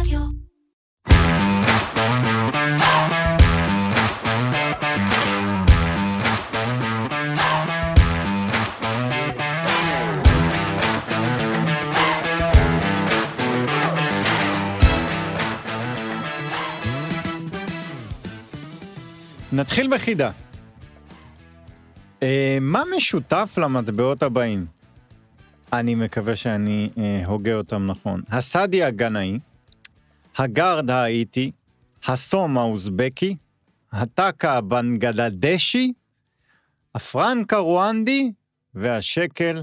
רדיו. נתחיל בחידה. אה, מה משותף למטבעות הבאים? אני מקווה שאני אה, הוגה אותם נכון. הסעדי הגנאי, הגרד האיטי, הסום האוזבקי, הטקה הבנגלדשי, הפרנק הרואנדי והשקל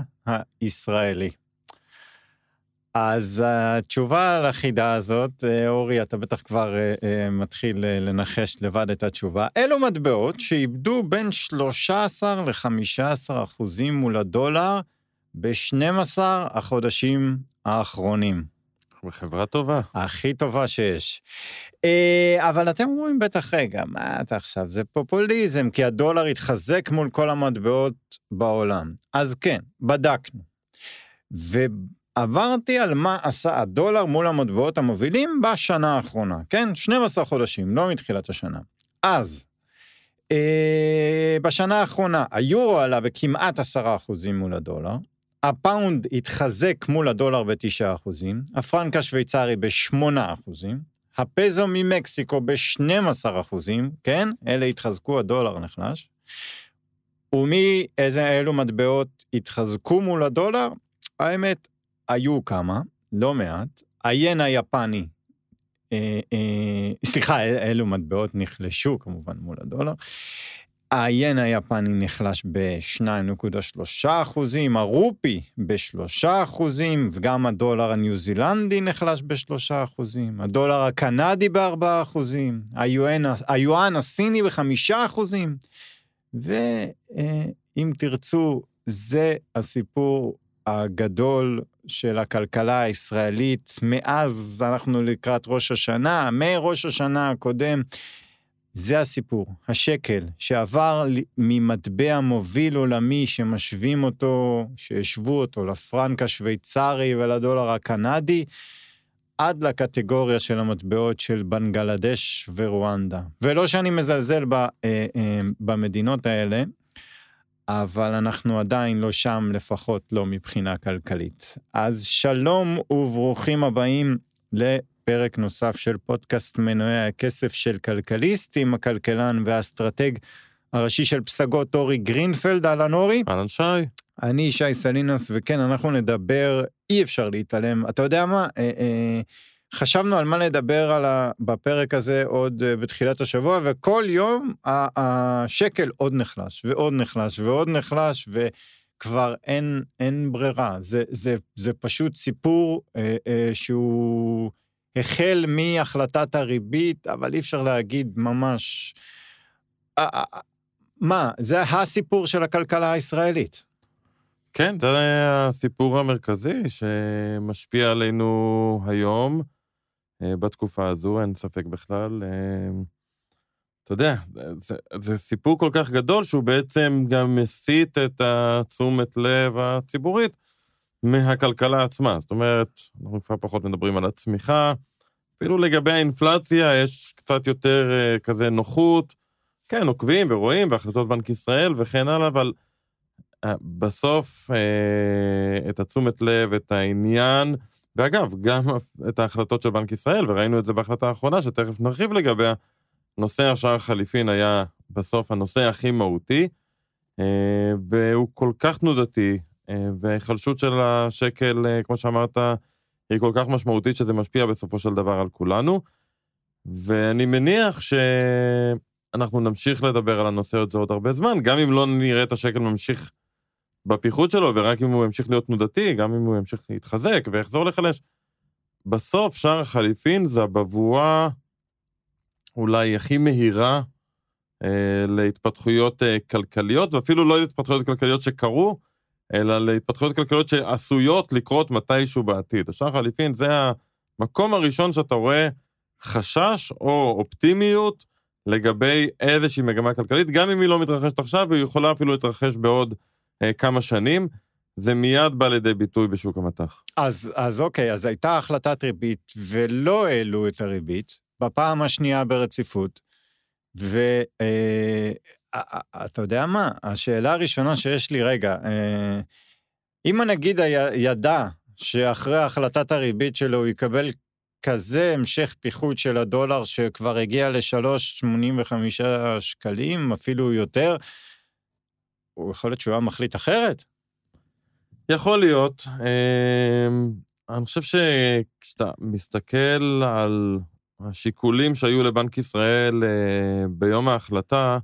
הישראלי. אז התשובה לחידה הזאת, אה, אורי, אתה בטח כבר אה, אה, מתחיל לנחש לבד את התשובה. אלו מטבעות שאיבדו בין 13 ל-15 אחוזים מול הדולר ב-12 החודשים האחרונים. בחברה טובה. הכי טובה שיש. אה, אבל אתם אומרים בטח, רגע, מה אתה עכשיו? זה פופוליזם, כי הדולר התחזק מול כל המטבעות בעולם. אז כן, בדקנו. ועברתי על מה עשה הדולר מול המטבעות המובילים בשנה האחרונה, כן? 12 חודשים, לא מתחילת השנה. אז, אה, בשנה האחרונה היורו עלה בכמעט 10% מול הדולר, הפאונד התחזק מול הדולר ב-9 אחוזים, הפרנק השוויצרי ב-8 אחוזים, הפזו ממקסיקו ב-12 אחוזים, כן? אלה התחזקו, הדולר נחלש. ומי, איזה, אילו מטבעות התחזקו מול הדולר? האמת, היו כמה, לא מעט. היין היפני, אה, אה, סליחה, אלו מטבעות נחלשו כמובן מול הדולר. היין היפני נחלש ב-2.3 אחוזים, הרופי ב-3 אחוזים, וגם הדולר הניו זילנדי נחלש ב-3 אחוזים, הדולר הקנדי ב-4 אחוזים, היואן הסיני ב-5 אחוזים, ואם תרצו, זה הסיפור הגדול של הכלכלה הישראלית מאז אנחנו לקראת ראש השנה, מראש השנה הקודם. זה הסיפור, השקל, שעבר ממטבע מוביל עולמי שמשווים אותו, שהשוו אותו לפרנק השוויצרי ולדולר הקנדי, עד לקטגוריה של המטבעות של בנגלדש ורואנדה. ולא שאני מזלזל ב, אה, אה, במדינות האלה, אבל אנחנו עדיין לא שם, לפחות לא מבחינה כלכלית. אז שלום וברוכים הבאים פרק נוסף של פודקאסט מנועי הכסף של כלכליסט עם הכלכלן והאסטרטג הראשי של פסגות אורי גרינפלד, אהלן אורי. אהלן שי. אני שי סלינס, וכן, אנחנו נדבר, אי אפשר להתעלם. אתה יודע מה? אה, אה, חשבנו על מה לדבר על ה, בפרק הזה עוד אה, בתחילת השבוע, וכל יום השקל עוד נחלש, ועוד נחלש, ועוד נחלש, וכבר אין, אין ברירה. זה, זה, זה פשוט סיפור אה, אה, שהוא... החל מהחלטת הריבית, אבל אי אפשר להגיד ממש... מה, זה הסיפור של הכלכלה הישראלית. כן, זה הסיפור המרכזי שמשפיע עלינו היום, אה, בתקופה הזו, אין ספק בכלל. אה, אתה יודע, זה, זה סיפור כל כך גדול שהוא בעצם גם מסיט את התשומת לב הציבורית מהכלכלה עצמה. זאת אומרת, אנחנו כבר פחות מדברים על הצמיחה, אפילו לגבי האינפלציה יש קצת יותר uh, כזה נוחות. כן, עוקבים ורואים, והחלטות בנק ישראל וכן הלאה, אבל uh, בסוף uh, את התשומת לב, את העניין, ואגב, גם את ההחלטות של בנק ישראל, וראינו את זה בהחלטה האחרונה, שתכף נרחיב לגביה, נושא השער חליפין היה בסוף הנושא הכי מהותי, uh, והוא כל כך תנודתי, וההיחלשות של השקל, uh, כמו שאמרת, היא כל כך משמעותית שזה משפיע בסופו של דבר על כולנו. ואני מניח שאנחנו נמשיך לדבר על הנושא הזה עוד הרבה זמן, גם אם לא נראה את השקל ממשיך בפיחות שלו, ורק אם הוא ימשיך להיות תנודתי, גם אם הוא ימשיך להתחזק ויחזור לחלש. בסוף שער החליפין זה הבבואה אולי הכי מהירה אה, להתפתחויות אה, כלכליות, ואפילו לא להתפתחויות כלכליות שקרו, אלא להתפתחויות כלכליות שעשויות לקרות מתישהו בעתיד. השער חליפין זה המקום הראשון שאתה רואה חשש או אופטימיות לגבי איזושהי מגמה כלכלית, גם אם היא לא מתרחשת עכשיו, היא יכולה אפילו להתרחש בעוד אה, כמה שנים. זה מיד בא לידי ביטוי בשוק המטח. אז, אז אוקיי, אז הייתה החלטת ריבית ולא העלו את הריבית, בפעם השנייה ברציפות, ואתה אה, יודע מה, השאלה הראשונה שיש לי, רגע, אה, אם הנגיד ידע שאחרי החלטת הריבית שלו הוא יקבל כזה המשך פיחות של הדולר שכבר הגיע ל-3.85 שקלים, אפילו יותר, הוא יכול להיות שהוא היה מחליט אחרת? יכול להיות. אמ, אני חושב שכשאתה מסתכל על השיקולים שהיו לבנק ישראל אה, ביום ההחלטה,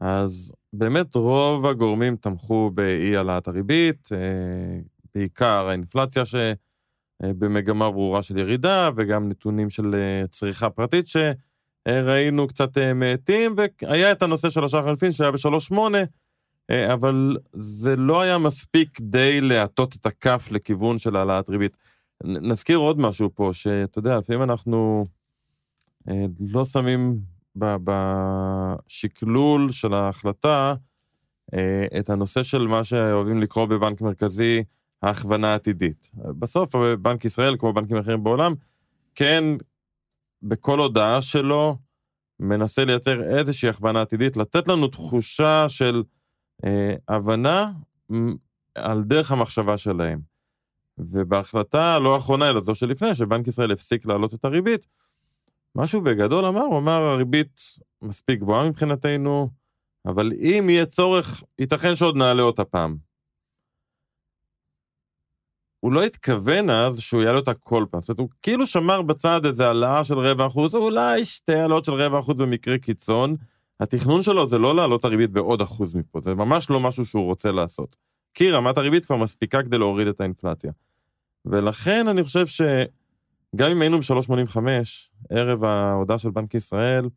אז באמת רוב הגורמים תמכו באי העלאת הריבית, אה, בעיקר האינפלציה שבמגמה ברורה של ירידה, וגם נתונים של אה, צריכה פרטית שראינו קצת מאטים, והיה את הנושא של השחר אלפין שהיה ב-3.8, אה, אבל זה לא היה מספיק כדי להטות את הכף לכיוון של העלאת ריבית. נזכיר עוד משהו פה, שאתה יודע, לפעמים אנחנו אה, לא שמים בשקלול של ההחלטה אה, את הנושא של מה שאוהבים לקרוא בבנק מרכזי, ההכוונה העתידית. בסוף, בנק ישראל, כמו בנקים אחרים בעולם, כן, בכל הודעה שלו, מנסה לייצר איזושהי הכוונה עתידית, לתת לנו תחושה של אה, הבנה על דרך המחשבה שלהם. ובהחלטה הלא האחרונה, אלא זו שלפני, שבנק ישראל הפסיק להעלות את הריבית, משהו בגדול אמר, הוא אמר, הריבית מספיק גבוהה מבחינתנו, אבל אם יהיה צורך, ייתכן שעוד נעלה אותה פעם. הוא לא התכוון אז שהוא יעלה אותה כל פעם. זאת אומרת, הוא כאילו שמר בצד איזה העלאה של רבע אחוז, אולי שתי העלאות של רבע אחוז במקרה קיצון, התכנון שלו זה לא להעלות הריבית בעוד אחוז מפה, זה ממש לא משהו שהוא רוצה לעשות. כי רמת הריבית כבר מספיקה כדי להוריד את האינפלציה. ולכן אני חושב שגם אם היינו ב-385, ערב ההודעה של בנק ישראל,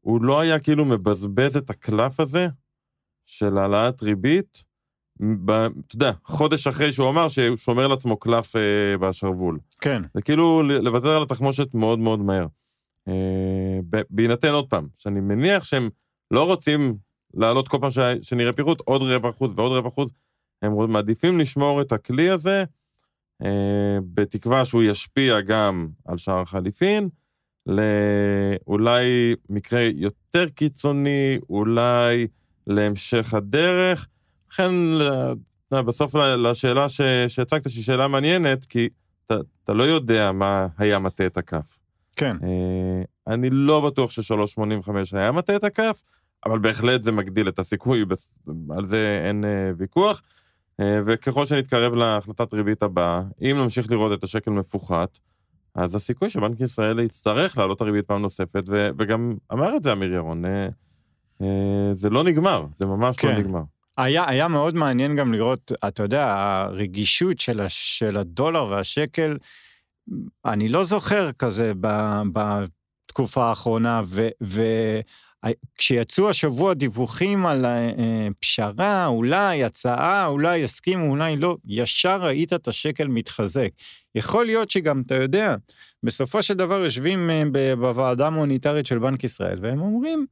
הוא לא היה כאילו מבזבז את הקלף הזה של העלאת ריבית, ב, אתה יודע, חודש אחרי שהוא אמר שהוא שומר לעצמו קלף אה, בשרוול. כן. זה כאילו לוותר על התחמושת מאוד מאוד מהר. אה, בהינתן עוד פעם, שאני מניח שהם לא רוצים לעלות כל פעם שנראה פיחות עוד רבע אחוז ועוד רבע אחוז, הם מעדיפים לשמור את הכלי הזה, בתקווה שהוא ישפיע גם על שער החליפין, לאולי מקרה יותר קיצוני, אולי להמשך הדרך. לכן, בסוף לשאלה שהצגת, שהיא שאלה מעניינת, כי אתה, אתה לא יודע מה היה מטה את הכף. כן. אה, אני לא בטוח ש-3.85 היה מטה את הכף, אבל בהחלט זה מגדיל את הסיכוי, על זה אין אה, ויכוח. אה, וככל שנתקרב להחלטת ריבית הבאה, אם נמשיך לראות את השקל מפוחת, אז הסיכוי שבנק ישראל יצטרך להעלות את הריבית פעם נוספת, ו- וגם אמר את זה אמיר ירון, זה לא נגמר, זה ממש לא כן. לא נגמר. היה, היה מאוד מעניין גם לראות, אתה יודע, הרגישות של, הש, של הדולר והשקל, אני לא זוכר כזה בתקופה האחרונה, וכשיצאו השבוע דיווחים על אה, פשרה, אולי הצעה, אולי יסכימו, אולי לא, ישר ראית את השקל מתחזק. יכול להיות שגם, אתה יודע, בסופו של דבר יושבים אה, בוועדה המוניטרית של בנק ישראל, והם אומרים,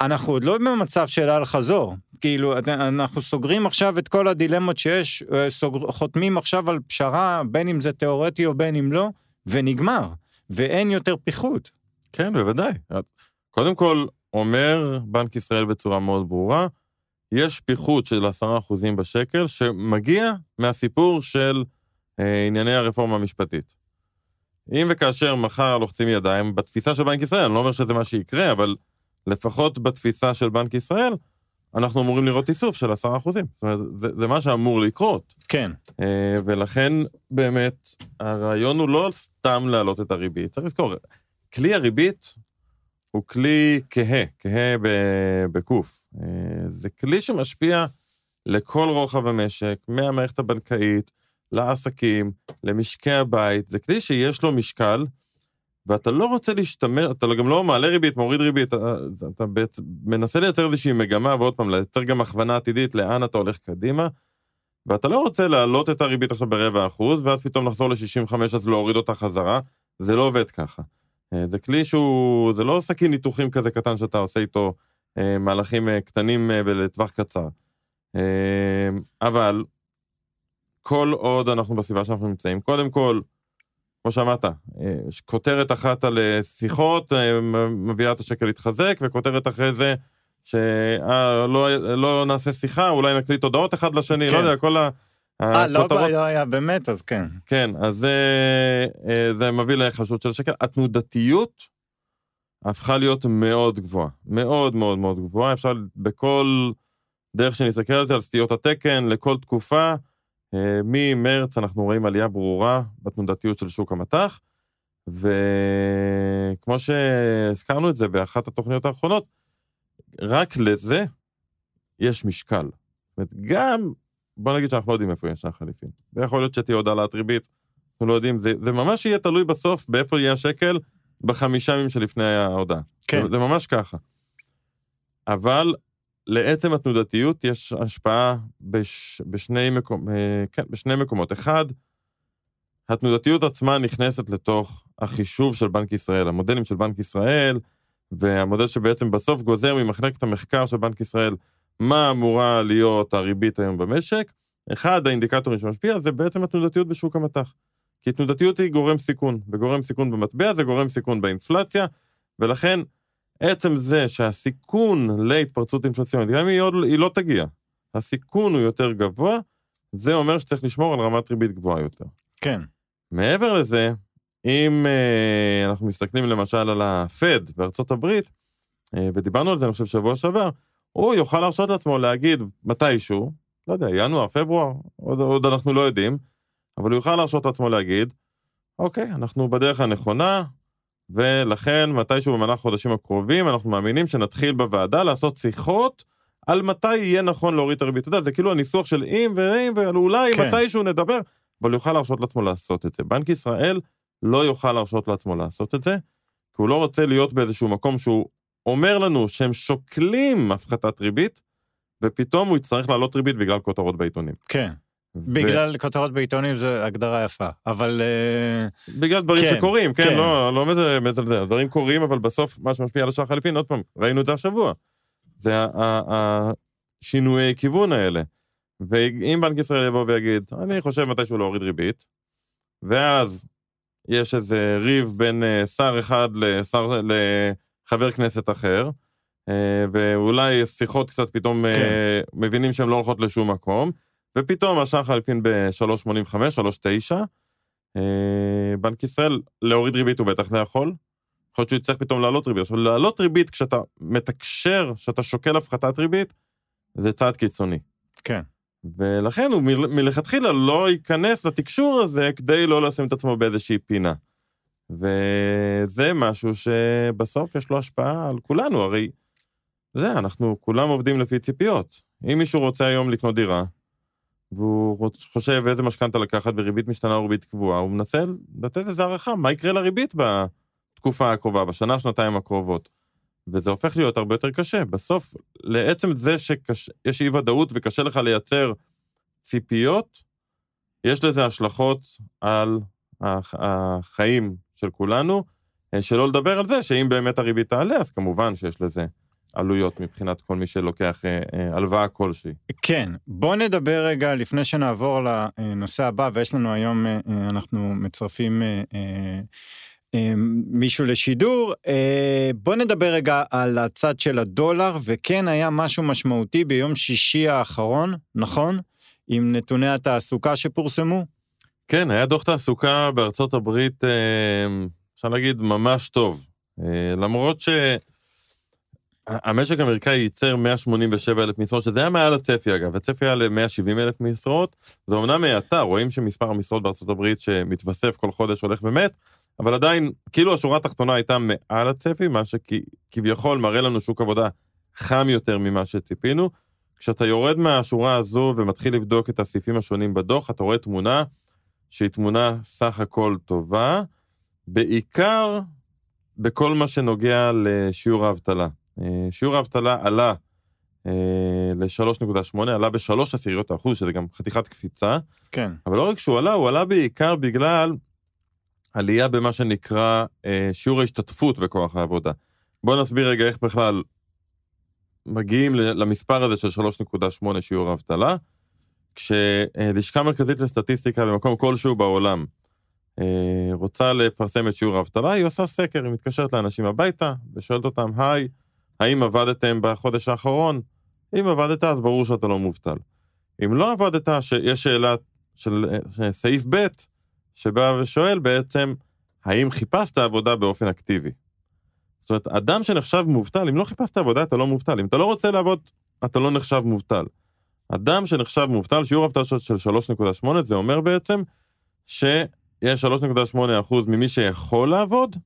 אנחנו עוד לא במצב של אל חזור. כאילו, אנחנו סוגרים עכשיו את כל הדילמות שיש, אה, סוגר, חותמים עכשיו על פשרה, בין אם זה תיאורטי או בין אם לא, ונגמר, ואין יותר פיחות. כן, בוודאי. קודם כל, אומר בנק ישראל בצורה מאוד ברורה, יש פיחות של עשרה אחוזים בשקל, שמגיע מהסיפור של אה, ענייני הרפורמה המשפטית. אם וכאשר מחר לוחצים ידיים, בתפיסה של בנק ישראל, אני לא אומר שזה מה שיקרה, אבל לפחות בתפיסה של בנק ישראל, אנחנו אמורים לראות איסוף של עשרה אחוזים. זאת אומרת, זה, זה מה שאמור לקרות. כן. Uh, ולכן, באמת, הרעיון הוא לא סתם להעלות את הריבית, צריך לזכור, כלי הריבית הוא כלי כהה, כהה בקוף. Uh, זה כלי שמשפיע לכל רוחב המשק, מהמערכת הבנקאית, לעסקים, למשקי הבית, זה כלי שיש לו משקל, ואתה לא רוצה להשתמש, אתה גם לא מעלה ריבית, מוריד ריבית, אתה, אתה בעצם מנסה לייצר איזושהי מגמה, ועוד פעם, לייצר גם הכוונה עתידית לאן אתה הולך קדימה, ואתה לא רוצה להעלות את הריבית עכשיו ברבע אחוז, ואז פתאום לחזור ל-65 אז להוריד אותה חזרה, זה לא עובד ככה. אה, זה כלי שהוא, זה לא סכין ניתוחים כזה קטן שאתה עושה איתו אה, מהלכים אה, קטנים ולטווח קצר. אבל כל עוד אנחנו בסביבה שאנחנו נמצאים. קודם כל, כמו שאמרת, כותרת אחת על שיחות אה, מביאה את השקל להתחזק, וכותרת אחרי זה שלא לא נעשה שיחה, אולי נקליט הודעות אחד לשני, לא כן. לא יודע, כל ה... אה, לא בעיה, באמת, אז כן. כן, אז זה, זה מביא להיחשבות של השקל. התנודתיות הפכה להיות מאוד גבוהה, מאוד מאוד מאוד גבוהה, אפשר בכל דרך שנסתכל על זה, על סטיות התקן, לכל תקופה, אה, ממרץ אנחנו רואים עלייה ברורה בתנודתיות של שוק המטח, וכמו שהזכרנו את זה באחת התוכניות האחרונות, רק לזה יש משקל. זאת אומרת, גם, בוא נגיד שאנחנו לא יודעים איפה יש החליפין. ויכול להיות שתהיה עוד העלאת ריבית, אנחנו לא יודעים, זה, זה ממש יהיה תלוי בסוף באיפה יהיה השקל בחמישה ימים שלפני ההודעה. כן. זה, זה ממש ככה. אבל לעצם התנודתיות יש השפעה בש, בשני, מקומ, אה, כן, בשני מקומות. אחד, התנודתיות עצמה נכנסת לתוך החישוב של בנק ישראל, המודלים של בנק ישראל, והמודל שבעצם בסוף גוזר ממחלקת המחקר של בנק ישראל מה אמורה להיות הריבית היום במשק. אחד האינדיקטורים שמשפיע זה בעצם התנודתיות בשוק המטח. כי תנודתיות היא גורם סיכון, וגורם סיכון במטבע זה גורם סיכון באינפלציה, ולכן עצם זה שהסיכון להתפרצות אינפלציונית, גם אם היא, עוד, היא לא תגיע, הסיכון הוא יותר גבוה, זה אומר שצריך לשמור על רמת ריבית גבוהה יותר. כן. מעבר לזה, אם uh, אנחנו מסתכלים למשל על ה-FED בארצות הברית, uh, ודיברנו על זה, אני חושב, שבוע שעבר, הוא יוכל להרשות לעצמו להגיד מתישהו, לא יודע, ינואר, פברואר, עוד, עוד אנחנו לא יודעים, אבל הוא יוכל להרשות לעצמו להגיד, אוקיי, אנחנו בדרך הנכונה, ולכן מתישהו במהלך החודשים הקרובים אנחנו מאמינים שנתחיל בוועדה לעשות שיחות על מתי יהיה נכון להוריד את הריבית. אתה יודע, זה כאילו הניסוח של אם ואם ואולי כן. מתישהו נדבר, אבל יוכל להרשות לעצמו לעשות את זה. בנק ישראל לא יוכל להרשות לעצמו לעשות את זה, כי הוא לא רוצה להיות באיזשהו מקום שהוא אומר לנו שהם שוקלים הפחתת ריבית, ופתאום הוא יצטרך להעלות ריבית בגלל כותרות בעיתונים. כן. בגלל כותרות בעיתונים זו הגדרה יפה, אבל... אה, בגלל דברים כן, שקורים, כן, כן. לא, לא מזלזל, דברים קורים, אבל בסוף מה שמשפיע על השער חליפין, עוד פעם, ראינו את זה השבוע. זה השינויי כיוון האלה. ואם בנק ישראל יבוא ויגיד, אני חושב מתישהו להוריד ריבית, ואז יש איזה ריב בין אה, שר אחד לשר, לחבר כנסת אחר, אה, ואולי שיחות קצת פתאום כן. מבינים שהן לא הולכות לשום מקום, ופתאום השער חליפין ב-3.85, 3.9. אה, בנק ישראל, להוריד ריבית הוא בטח לא יכול. יכול להיות שהוא יצטרך פתאום להעלות ריבית. עכשיו, להעלות ריבית כשאתה מתקשר, כשאתה שוקל הפחתת ריבית, זה צעד קיצוני. כן. ולכן הוא מלכתחילה לא ייכנס לתקשור הזה כדי לא לשים את עצמו באיזושהי פינה. וזה משהו שבסוף יש לו השפעה על כולנו, הרי זה, אנחנו כולם עובדים לפי ציפיות. אם מישהו רוצה היום לקנות דירה, והוא חושב איזה משכנתה לקחת בריבית משתנה או ריבית קבועה, הוא מנסה לתת איזה הערכה, מה יקרה לריבית בתקופה הקרובה, בשנה, שנתיים הקרובות. וזה הופך להיות הרבה יותר קשה. בסוף, לעצם זה שיש אי ודאות וקשה לך לייצר ציפיות, יש לזה השלכות על החיים של כולנו, אה, שלא לדבר על זה שאם באמת הריבית תעלה, אז כמובן שיש לזה עלויות מבחינת כל מי שלוקח אה, אה, הלוואה כלשהי. כן, בוא נדבר רגע לפני שנעבור לנושא הבא, ויש לנו היום, אנחנו מצרפים מישהו לשידור. בוא נדבר רגע על הצד של הדולר, וכן היה משהו משמעותי ביום שישי האחרון, נכון? עם נתוני התעסוקה שפורסמו? כן, היה דוח תעסוקה בארצות הברית, אפשר להגיד, ממש טוב. למרות ש... המשק האמריקאי ייצר 187 אלף משרות, שזה היה מעל הצפי אגב, הצפי היה ל-170 אלף משרות, זה אומנם מעטה, רואים שמספר המשרות בארצות הברית שמתווסף כל חודש הולך ומת, אבל עדיין, כאילו השורה התחתונה הייתה מעל הצפי, מה שכביכול מראה לנו שוק עבודה חם יותר ממה שציפינו. כשאתה יורד מהשורה הזו ומתחיל לבדוק את הסעיפים השונים בדוח, אתה רואה תמונה שהיא תמונה סך הכל טובה, בעיקר בכל מה שנוגע לשיעור האבטלה. אה, שיעור האבטלה עלה אה, ל-3.8, עלה ב-3 עשיריות האחוז, שזה גם חתיכת קפיצה. כן. אבל לא רק שהוא עלה, הוא עלה בעיקר בגלל עלייה במה שנקרא אה, שיעור ההשתתפות בכוח העבודה. בואו נסביר רגע איך בכלל מגיעים למספר הזה של 3.8 שיעור האבטלה. כשלשכה מרכזית לסטטיסטיקה במקום כלשהו בעולם אה, רוצה לפרסם את שיעור האבטלה, היא עושה סקר, היא מתקשרת לאנשים הביתה ושואלת אותם, היי, האם עבדתם בחודש האחרון? אם עבדת, אז ברור שאתה לא מובטל. אם לא עבדת, שיש שאלה של אה, סעיף ב', שבא ושואל בעצם, האם חיפשת עבודה באופן אקטיבי? זאת אומרת, אדם שנחשב מובטל, אם לא חיפשת עבודה, אתה לא מובטל. אם אתה לא רוצה לעבוד, אתה לא נחשב מובטל. אדם שנחשב מובטל, שיעור אבטלה של 3.8, זה אומר בעצם שיש 3.8% ממי שיכול לעבוד,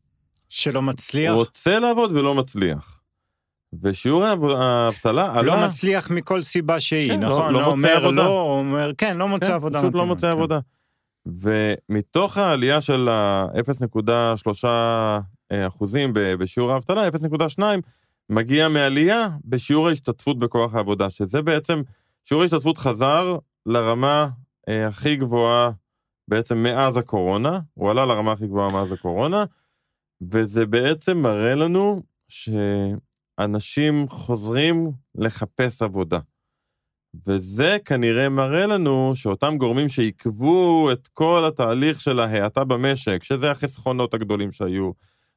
שלא מצליח. רוצה לעבוד ולא מצליח. ושיעור האבטלה עלה... לא מצליח מכל סיבה שהיא, כן, לא- נכון? לא מוצא אומר עבודה. לא, אומר כן, לא מוצא כן, עבודה. פשוט לא מתאימה, מוצא כן. עבודה. ומתוך העלייה של ה-0.3 אחוזים בשיעור האבטלה, 0.2 מגיע מעלייה בשיעור ההשתתפות בכוח העבודה, שזה בעצם, שיעור ההשתתפות חזר לרמה אה, הכי גבוהה בעצם מאז הקורונה, הוא עלה לרמה הכי גבוהה מאז הקורונה, וזה בעצם מראה לנו שאנשים חוזרים לחפש עבודה. וזה כנראה מראה לנו שאותם גורמים שעיכבו את כל התהליך של ההאטה במשק, שזה החסכונות הגדולים שהיו,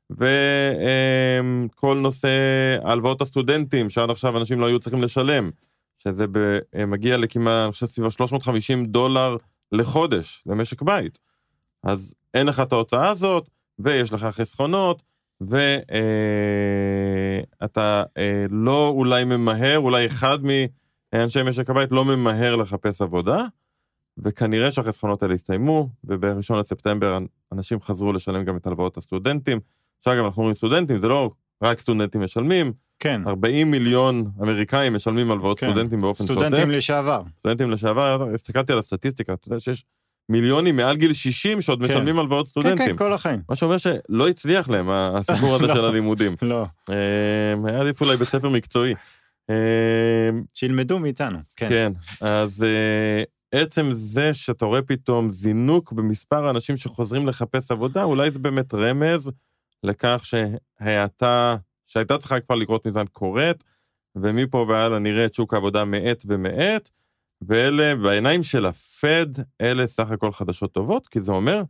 וכל נושא הלוואות הסטודנטים, שעד עכשיו אנשים לא היו צריכים לשלם, שזה ב, מגיע לכמעט, אני חושב, סביב ה-350 דולר לחודש למשק בית. אז אין לך את ההוצאה הזאת, ויש לך חסכונות, ואתה אה, לא אולי ממהר, אולי אחד מאנשי משק הבית לא ממהר לחפש עבודה, וכנראה שהחסכונות האלה הסתיימו, וב-1 לספטמבר אנשים חזרו לשלם גם את הלוואות הסטודנטים. עכשיו גם אנחנו אומרים סטודנטים, זה לא רק סטודנטים משלמים, כן, 40 מיליון אמריקאים משלמים הלוואות כן. סטודנטים באופן שוטף. סטודנטים לשעבר. סטודנטים לשעבר, הסתכלתי על הסטטיסטיקה, אתה יודע שיש מיליונים מעל גיל 60 שעוד כן. משלמים הלוואות כן, סטודנטים. כן, כל החיים. מה שאומר שלא הצליח להם הסיפור הזה לא. של הלימודים. לא, אה, היה עדיף אולי בית ספר מקצועי. אה, שילמדו מאיתנו. כן. כן, אז אה, עצם זה שאתה רואה פתאום זינוק במספר האנשים שחוזרים לחפש עבודה, אולי זה באמת רמז לכך שהאטה, שהייתה צריכה כבר לקרות מזמן קורית, ומפה והלאה נראה את שוק העבודה מאט ומאט, ואלה, בעיניים של הפד, אלה סך הכל חדשות טובות, כי זה אומר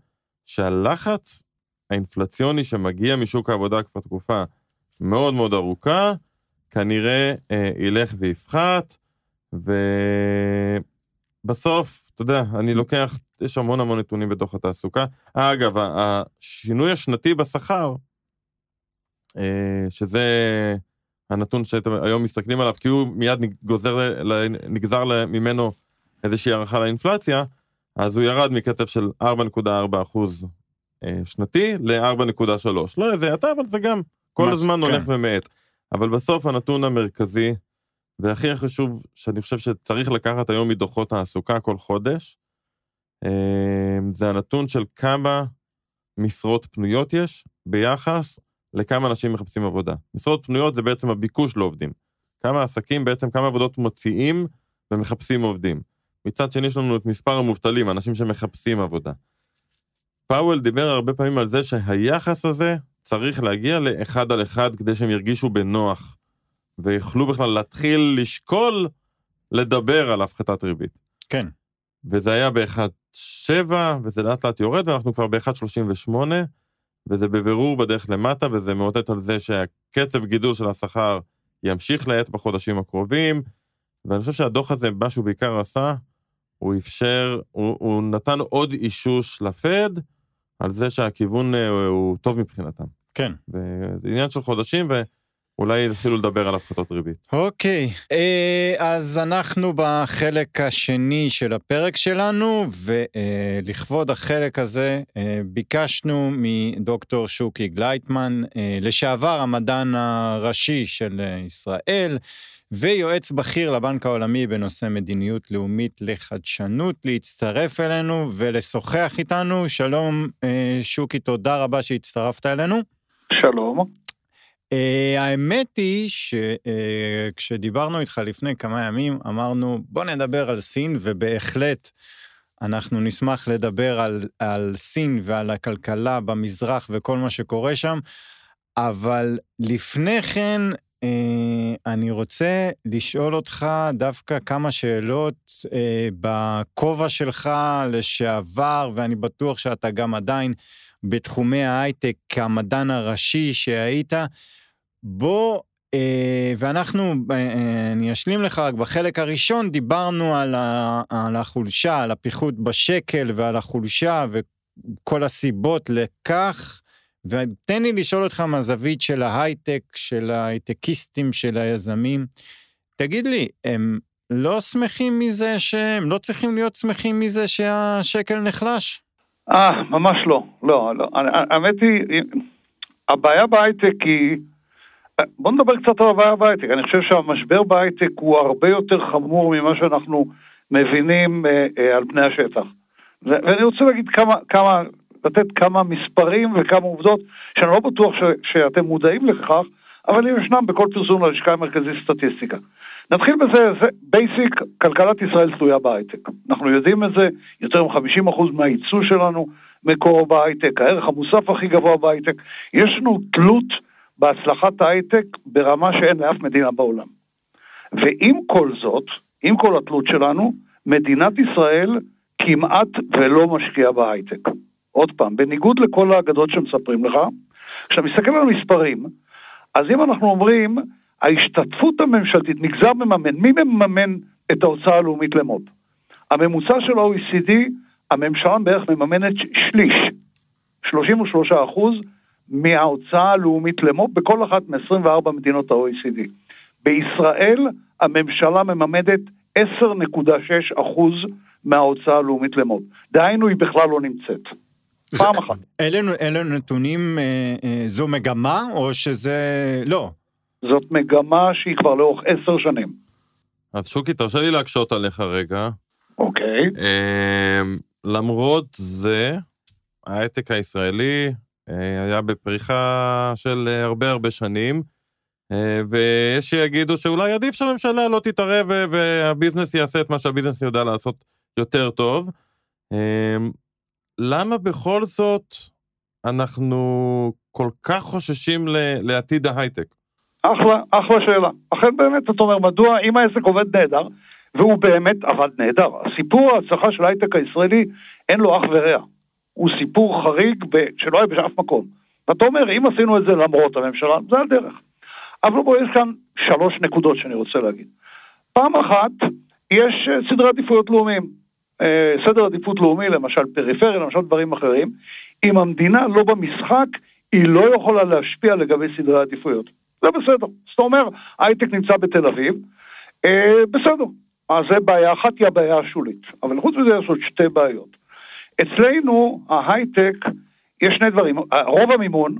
שהלחץ האינפלציוני שמגיע משוק העבודה כבר תקופה מאוד מאוד ארוכה, כנראה אה, ילך ויפחת, ובסוף, אתה יודע, אני לוקח, יש המון המון נתונים בדוח התעסוקה. אגב, השינוי השנתי בשכר, שזה הנתון שאתם היום מסתכלים עליו, כי הוא מיד גוזר, נגזר ל- ממנו איזושהי הערכה לאינפלציה, אז הוא ירד מקצב של 4.4 אחוז אה, שנתי ל-4.3. לא איזה האטה, אבל זה גם כל ממש, הזמן כן. הולך ומאט. אבל בסוף הנתון המרכזי, והכי חשוב, שאני חושב שצריך לקחת היום מדוחות תעסוקה כל חודש, אה, זה הנתון של כמה משרות פנויות יש ביחס לכמה אנשים מחפשים עבודה. משרות פנויות זה בעצם הביקוש לעובדים. כמה עסקים בעצם, כמה עבודות מוציאים ומחפשים עובדים. מצד שני יש לנו את מספר המובטלים, אנשים שמחפשים עבודה. פאוול דיבר הרבה פעמים על זה שהיחס הזה צריך להגיע לאחד על אחד כדי שהם ירגישו בנוח, ויוכלו בכלל להתחיל לשקול לדבר על הפחתת ריבית. כן. וזה היה ב-1.7, וזה לאט לאט יורד, ואנחנו כבר ב-1.38, וזה בבירור בדרך למטה, וזה מאותת על זה שהקצב גידול של השכר ימשיך לאט בחודשים הקרובים, ואני חושב שהדוח הזה, מה שהוא בעיקר עשה, הוא אפשר, הוא, הוא נתן עוד אישוש לפד על זה שהכיוון אה, הוא טוב מבחינתם. כן. וזה עניין של חודשים, ואולי יתחילו לדבר על הפחתות ריבית. אוקיי, אה, אז אנחנו בחלק השני של הפרק שלנו, ולכבוד החלק הזה אה, ביקשנו מדוקטור שוקי גלייטמן, אה, לשעבר המדען הראשי של אה, ישראל, ויועץ בכיר לבנק העולמי בנושא מדיניות לאומית לחדשנות, להצטרף אלינו ולשוחח איתנו. שלום, אה, שוקי, תודה רבה שהצטרפת אלינו. שלום. Uh, האמת היא שכשדיברנו uh, איתך לפני כמה ימים, אמרנו, בוא נדבר על סין, ובהחלט אנחנו נשמח לדבר על, על סין ועל הכלכלה במזרח וכל מה שקורה שם, אבל לפני כן, אה, אני רוצה לשאול אותך דווקא כמה שאלות אה, בכובע שלך לשעבר, ואני בטוח שאתה גם עדיין בתחומי ההייטק כמדען הראשי שהיית. בוא, אה, ואנחנו, אני אשלים לך רק בחלק הראשון, דיברנו על, ה, על החולשה, על הפיחות בשקל ועל החולשה וכל הסיבות לכך. ותן לי לשאול אותך מהזווית של ההייטק, של ההייטקיסטים, של היזמים. תגיד לי, הם לא שמחים מזה שהם לא צריכים להיות שמחים מזה שהשקל נחלש? אה, ממש לא. לא, לא. האמת היא, הבעיה בהייטק היא... בוא נדבר קצת על הבעיה בהייטק. אני חושב שהמשבר בהייטק הוא הרבה יותר חמור ממה שאנחנו מבינים אה, אה, על פני השטח. ואני רוצה להגיד כמה, כמה לתת כמה מספרים וכמה עובדות שאני לא בטוח ש, שאתם מודעים לכך, אבל הם ישנם בכל פרסום ללשכה המרכזית סטטיסטיקה. נתחיל בזה, זה basic, כלכלת ישראל תלויה בהייטק. אנחנו יודעים את זה, יותר מ-50% מהייצוא שלנו מקורו בהייטק, הערך המוסף הכי גבוה בהייטק. יש לנו תלות בהצלחת ההייטק ברמה שאין לאף מדינה בעולם. ועם כל זאת, עם כל התלות שלנו, מדינת ישראל כמעט ולא משקיעה בהייטק. עוד פעם, בניגוד לכל האגדות שמספרים לך, כשאתה מסתכל על המספרים, אז אם אנחנו אומרים, ההשתתפות הממשלתית, מגזר מממן, מי מממן את ההוצאה הלאומית למו"פ? הממוצע של ה-OECD, הממשלה בערך מממנת שליש, 33 אחוז מההוצאה הלאומית למו"פ בכל אחת מ-24 מדינות ה-OECD. בישראל הממשלה מממדת 10.6 אחוז מההוצאה הלאומית למו"פ. דהיינו, היא בכלל לא נמצאת. פעם אחת. אלה נתונים, אה, אה, זו מגמה או שזה לא? זאת מגמה שהיא כבר לאורך עשר שנים. אז שוקי, תרשה לי להקשות עליך רגע. אוקיי. אמ, למרות זה, ההייטק הישראלי אה, היה בפריחה של הרבה הרבה שנים, ויש שיגידו שאולי עדיף שהממשלה לא תתערב והביזנס יעשה את מה שהביזנס יודע לעשות יותר טוב. למה בכל זאת אנחנו כל כך חוששים לעתיד ההייטק? אחלה, אחלה שאלה. אכן באמת, אתה אומר, מדוע אם העסק עובד נהדר, והוא באמת עבד נהדר. הסיפור ההצלחה של ההייטק הישראלי, אין לו אח ורע. הוא סיפור חריג ב... שלא היה בשאף מקום. ואתה אומר, אם עשינו את זה למרות הממשלה, זה הדרך. אבל בואו, יש כאן שלוש נקודות שאני רוצה להגיד. פעם אחת, יש סדרי עדיפויות לאומיים. אה, סדר עדיפות לאומי, למשל פריפריה, למשל דברים אחרים, אם המדינה לא במשחק, היא לא יכולה להשפיע לגבי סדרי עדיפויות. זה בסדר. זאת אומרת, הייטק נמצא בתל אביב, אה, בסדר. אז זה בעיה אחת, היא הבעיה השולית. אבל חוץ מזה יש עוד שתי בעיות. אצלנו, ההייטק, יש שני דברים. רוב המימון,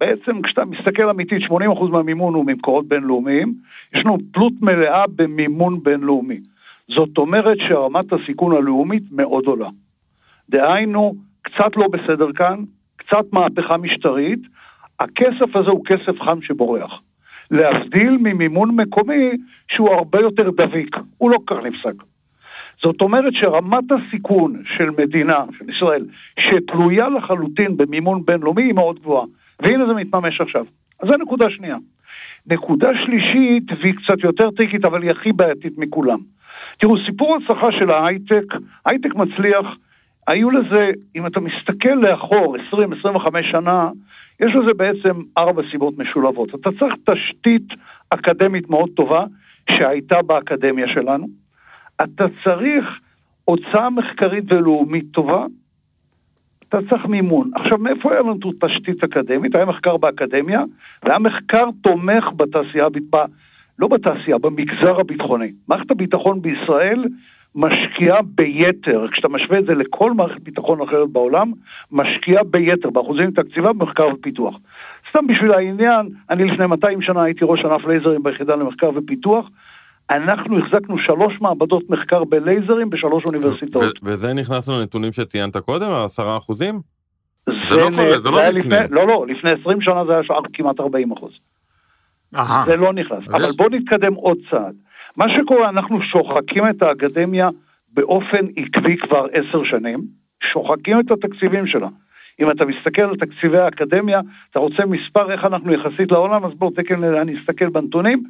בעצם כשאתה מסתכל אמיתית, 80% מהמימון הוא ממקורות בינלאומיים, יש לנו תלות מלאה במימון בינלאומי. זאת אומרת שרמת הסיכון הלאומית מאוד עולה. דהיינו, קצת לא בסדר כאן, קצת מהפכה משטרית, הכסף הזה הוא כסף חם שבורח. להבדיל ממימון מקומי שהוא הרבה יותר דביק, הוא לא כל כך נפסק. זאת אומרת שרמת הסיכון של מדינה, של ישראל, שתלויה לחלוטין במימון בינלאומי היא מאוד גבוהה. והנה זה מתממש עכשיו. אז זו נקודה שנייה. נקודה שלישית, והיא קצת יותר טריקית, אבל היא הכי בעייתית מכולם. תראו, סיפור הצלחה של ההייטק, הייטק מצליח, היו לזה, אם אתה מסתכל לאחור 20-25 שנה, יש לזה בעצם ארבע סיבות משולבות. אתה צריך תשתית אקדמית מאוד טובה, שהייתה באקדמיה שלנו. אתה צריך הוצאה מחקרית ולאומית טובה. אתה צריך מימון. עכשיו, מאיפה היה לנו תשתית אקדמית? היה מחקר באקדמיה, והיה מחקר תומך בתעשייה, לא בתעשייה, במגזר הביטחוני. מערכת הביטחון בישראל משקיעה ביתר, כשאתה משווה את זה לכל מערכת ביטחון אחרת בעולם, משקיעה ביתר, באחוזים תקציבה במחקר ופיתוח. סתם בשביל העניין, אני לפני 200 שנה הייתי ראש ענף לייזרים ביחידה למחקר ופיתוח, אנחנו החזקנו שלוש מעבדות מחקר בלייזרים בשלוש אוניברסיטאות. וזה נכנס לנתונים שציינת קודם, עשרה אחוזים? זה, לא קורה, זה לא לפני. לא, לא, לפני 20 שנה זה היה כמעט 40 אחוז. זה לא נכנס. אבל בואו נתקדם עוד צעד. מה שקורה, אנחנו שוחקים את האקדמיה באופן עקבי כבר עשר שנים, שוחקים את התקציבים שלה. אם אתה מסתכל על תקציבי האקדמיה, אתה רוצה מספר איך אנחנו יחסית לעולם, אז בואו תקן, אני אסתכל בנתונים.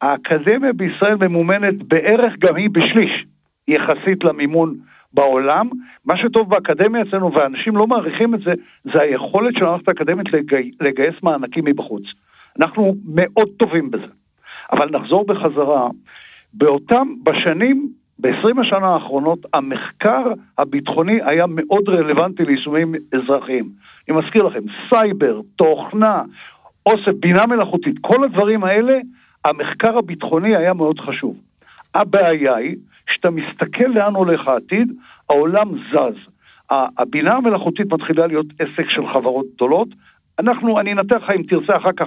האקדמיה בישראל ממומנת בערך גם היא בשליש יחסית למימון בעולם. מה שטוב באקדמיה אצלנו, ואנשים לא מעריכים את זה, זה היכולת של המערכת האקדמית לגי, לגייס מענקים מבחוץ. אנחנו מאוד טובים בזה. אבל נחזור בחזרה, באותם, בשנים, ב-20 השנה האחרונות, המחקר הביטחוני היה מאוד רלוונטי ליישומים אזרחיים. אני מזכיר לכם, סייבר, תוכנה, אוסף, בינה מלאכותית, כל הדברים האלה, המחקר הביטחוני היה מאוד חשוב. הבעיה היא, כשאתה מסתכל לאן הולך העתיד, העולם זז. הבינה המלאכותית מתחילה להיות עסק של חברות גדולות. אנחנו, אני אנתח לך אם תרצה אחר כך,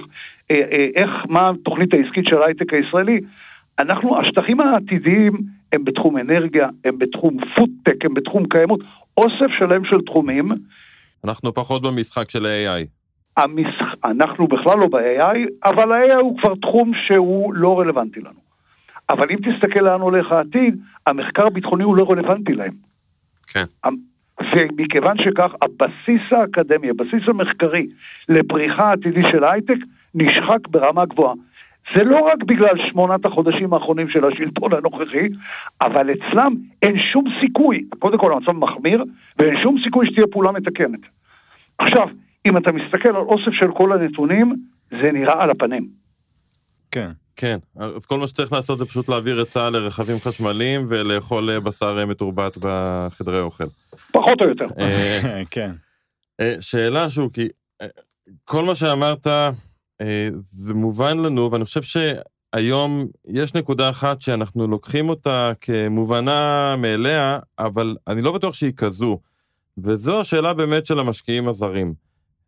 אה, אה, איך, מה התוכנית העסקית של ההייטק הישראלי. אנחנו, השטחים העתידיים הם בתחום אנרגיה, הם בתחום פודטק, הם בתחום קיימות, אוסף שלם של תחומים. אנחנו פחות במשחק של ה-AI. המשח... אנחנו בכלל לא ב-AI, אבל ה-AI הוא כבר תחום שהוא לא רלוונטי לנו. אבל אם תסתכל לאן הולך העתיד, המחקר הביטחוני הוא לא רלוונטי להם. כן. ומכיוון שכך, הבסיס האקדמי, הבסיס המחקרי לפריחה העתידית של ההייטק, נשחק ברמה גבוהה. זה לא רק בגלל שמונת החודשים האחרונים של השלטון הנוכחי, אבל אצלם אין שום סיכוי, קודם כל המצב מחמיר, ואין שום סיכוי שתהיה פעולה מתקנת. עכשיו, אם אתה מסתכל על אוסף של כל הנתונים, זה נראה על הפנים. כן. כן, אז כל מה שצריך לעשות זה פשוט להעביר את צה"ל לרכבים חשמליים ולאכול אה, בשר אה, מתורבת בחדרי אוכל. פחות או יותר. אה, כן. שאלה שהוא, כי כל מה שאמרת זה מובן לנו, ואני חושב שהיום יש נקודה אחת שאנחנו לוקחים אותה כמובנה מאליה, אבל אני לא בטוח שהיא כזו, וזו השאלה באמת של המשקיעים הזרים.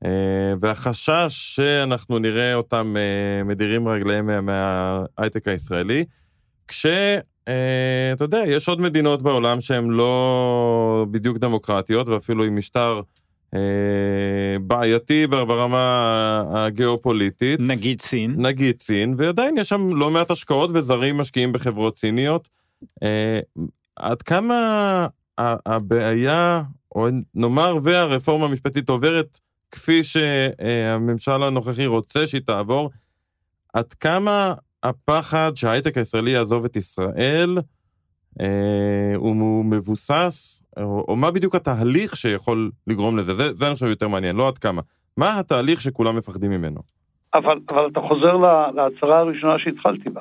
אה, והחשש שאנחנו נראה אותם אה, מדירים רגליהם מההייטק הישראלי, כש... אה, אתה יודע, יש עוד מדינות בעולם שהן לא בדיוק דמוקרטיות, ואפילו עם משטר בעייתי ברמה הגיאופוליטית. נגיד סין. נגיד סין, ועדיין יש שם לא מעט השקעות וזרים משקיעים בחברות סיניות. עד כמה הבעיה, או נאמר והרפורמה המשפטית עוברת כפי שהממשל הנוכחי רוצה שהיא תעבור, עד כמה הפחד שההייטק הישראלי יעזוב את ישראל אה, הוא מבוסס, או, או מה בדיוק התהליך שיכול לגרום לזה? זה, זה אני חושב יותר מעניין, לא עד כמה. מה התהליך שכולם מפחדים ממנו? אבל, אבל אתה חוזר להצהרה הראשונה שהתחלתי בה.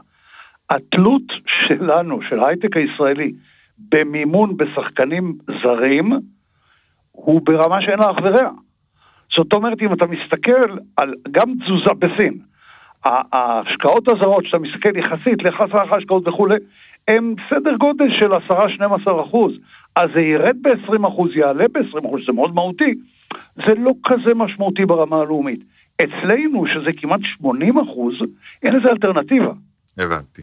התלות שלנו, של ההייטק הישראלי, במימון בשחקנים זרים, הוא ברמה שאין לה אח ורע. זאת אומרת, אם אתה מסתכל על גם תזוזה בסין, ההשקעות הזרות, שאתה מסתכל יחסית ליחס ההשקעות וכולי, הם סדר גודל של 10-12 אחוז. אז זה ירד ב-20 אחוז, יעלה ב-20 אחוז, זה מאוד מהותי. זה לא כזה משמעותי ברמה הלאומית. אצלנו, שזה כמעט 80 אחוז, אין לזה אלטרנטיבה. הבנתי.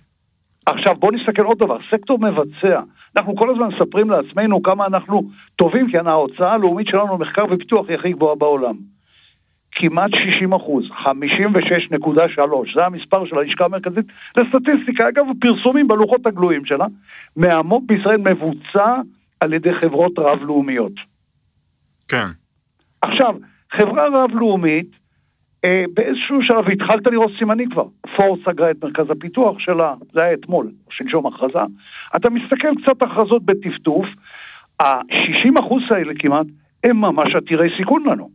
עכשיו בואו נסתכל עוד דבר, סקטור מבצע. אנחנו כל הזמן מספרים לעצמנו כמה אנחנו טובים, כי ההוצאה הלאומית שלנו למחקר ופיתוח היא הכי גבוהה בעולם. כמעט 60 אחוז, 56.3, זה המספר של הלשכה המרכזית לסטטיסטיקה, אגב פרסומים בלוחות הגלויים שלה, מהמו"פ בישראל מבוצע על ידי חברות רב-לאומיות. כן. עכשיו, חברה רב-לאומית באיזשהו שלב התחלת לראות סימנים כבר. פור סגרה את מרכז הפיתוח שלה, זה היה אתמול, שלשום הכרזה. אתה מסתכל קצת הכרזות בטפטוף, ה-60 אחוז האלה כמעט, הם ממש עתירי סיכון לנו.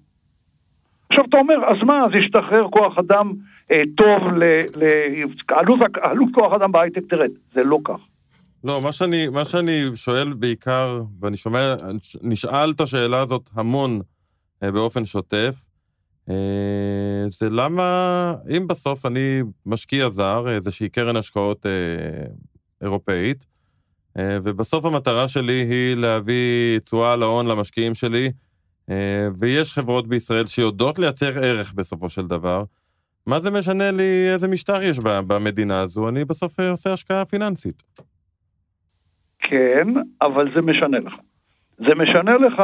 עכשיו אתה אומר, אז מה, אז ישתחרר כוח אדם אה, טוב, לעלות כוח אדם בהייטק תרד. זה לא כך. לא, מה שאני, מה שאני שואל בעיקר, ואני שומע, נשאל את השאלה הזאת המון אה, באופן שוטף, אה, זה למה, אם בסוף אני משקיע זר, איזושהי קרן השקעות אה, אירופאית, אה, ובסוף המטרה שלי היא להביא תשואה להון למשקיעים שלי, ויש חברות בישראל שיודעות לייצר ערך בסופו של דבר, מה זה משנה לי איזה משטר יש במדינה הזו? אני בסוף עושה השקעה פיננסית. כן, אבל זה משנה לך. זה משנה לך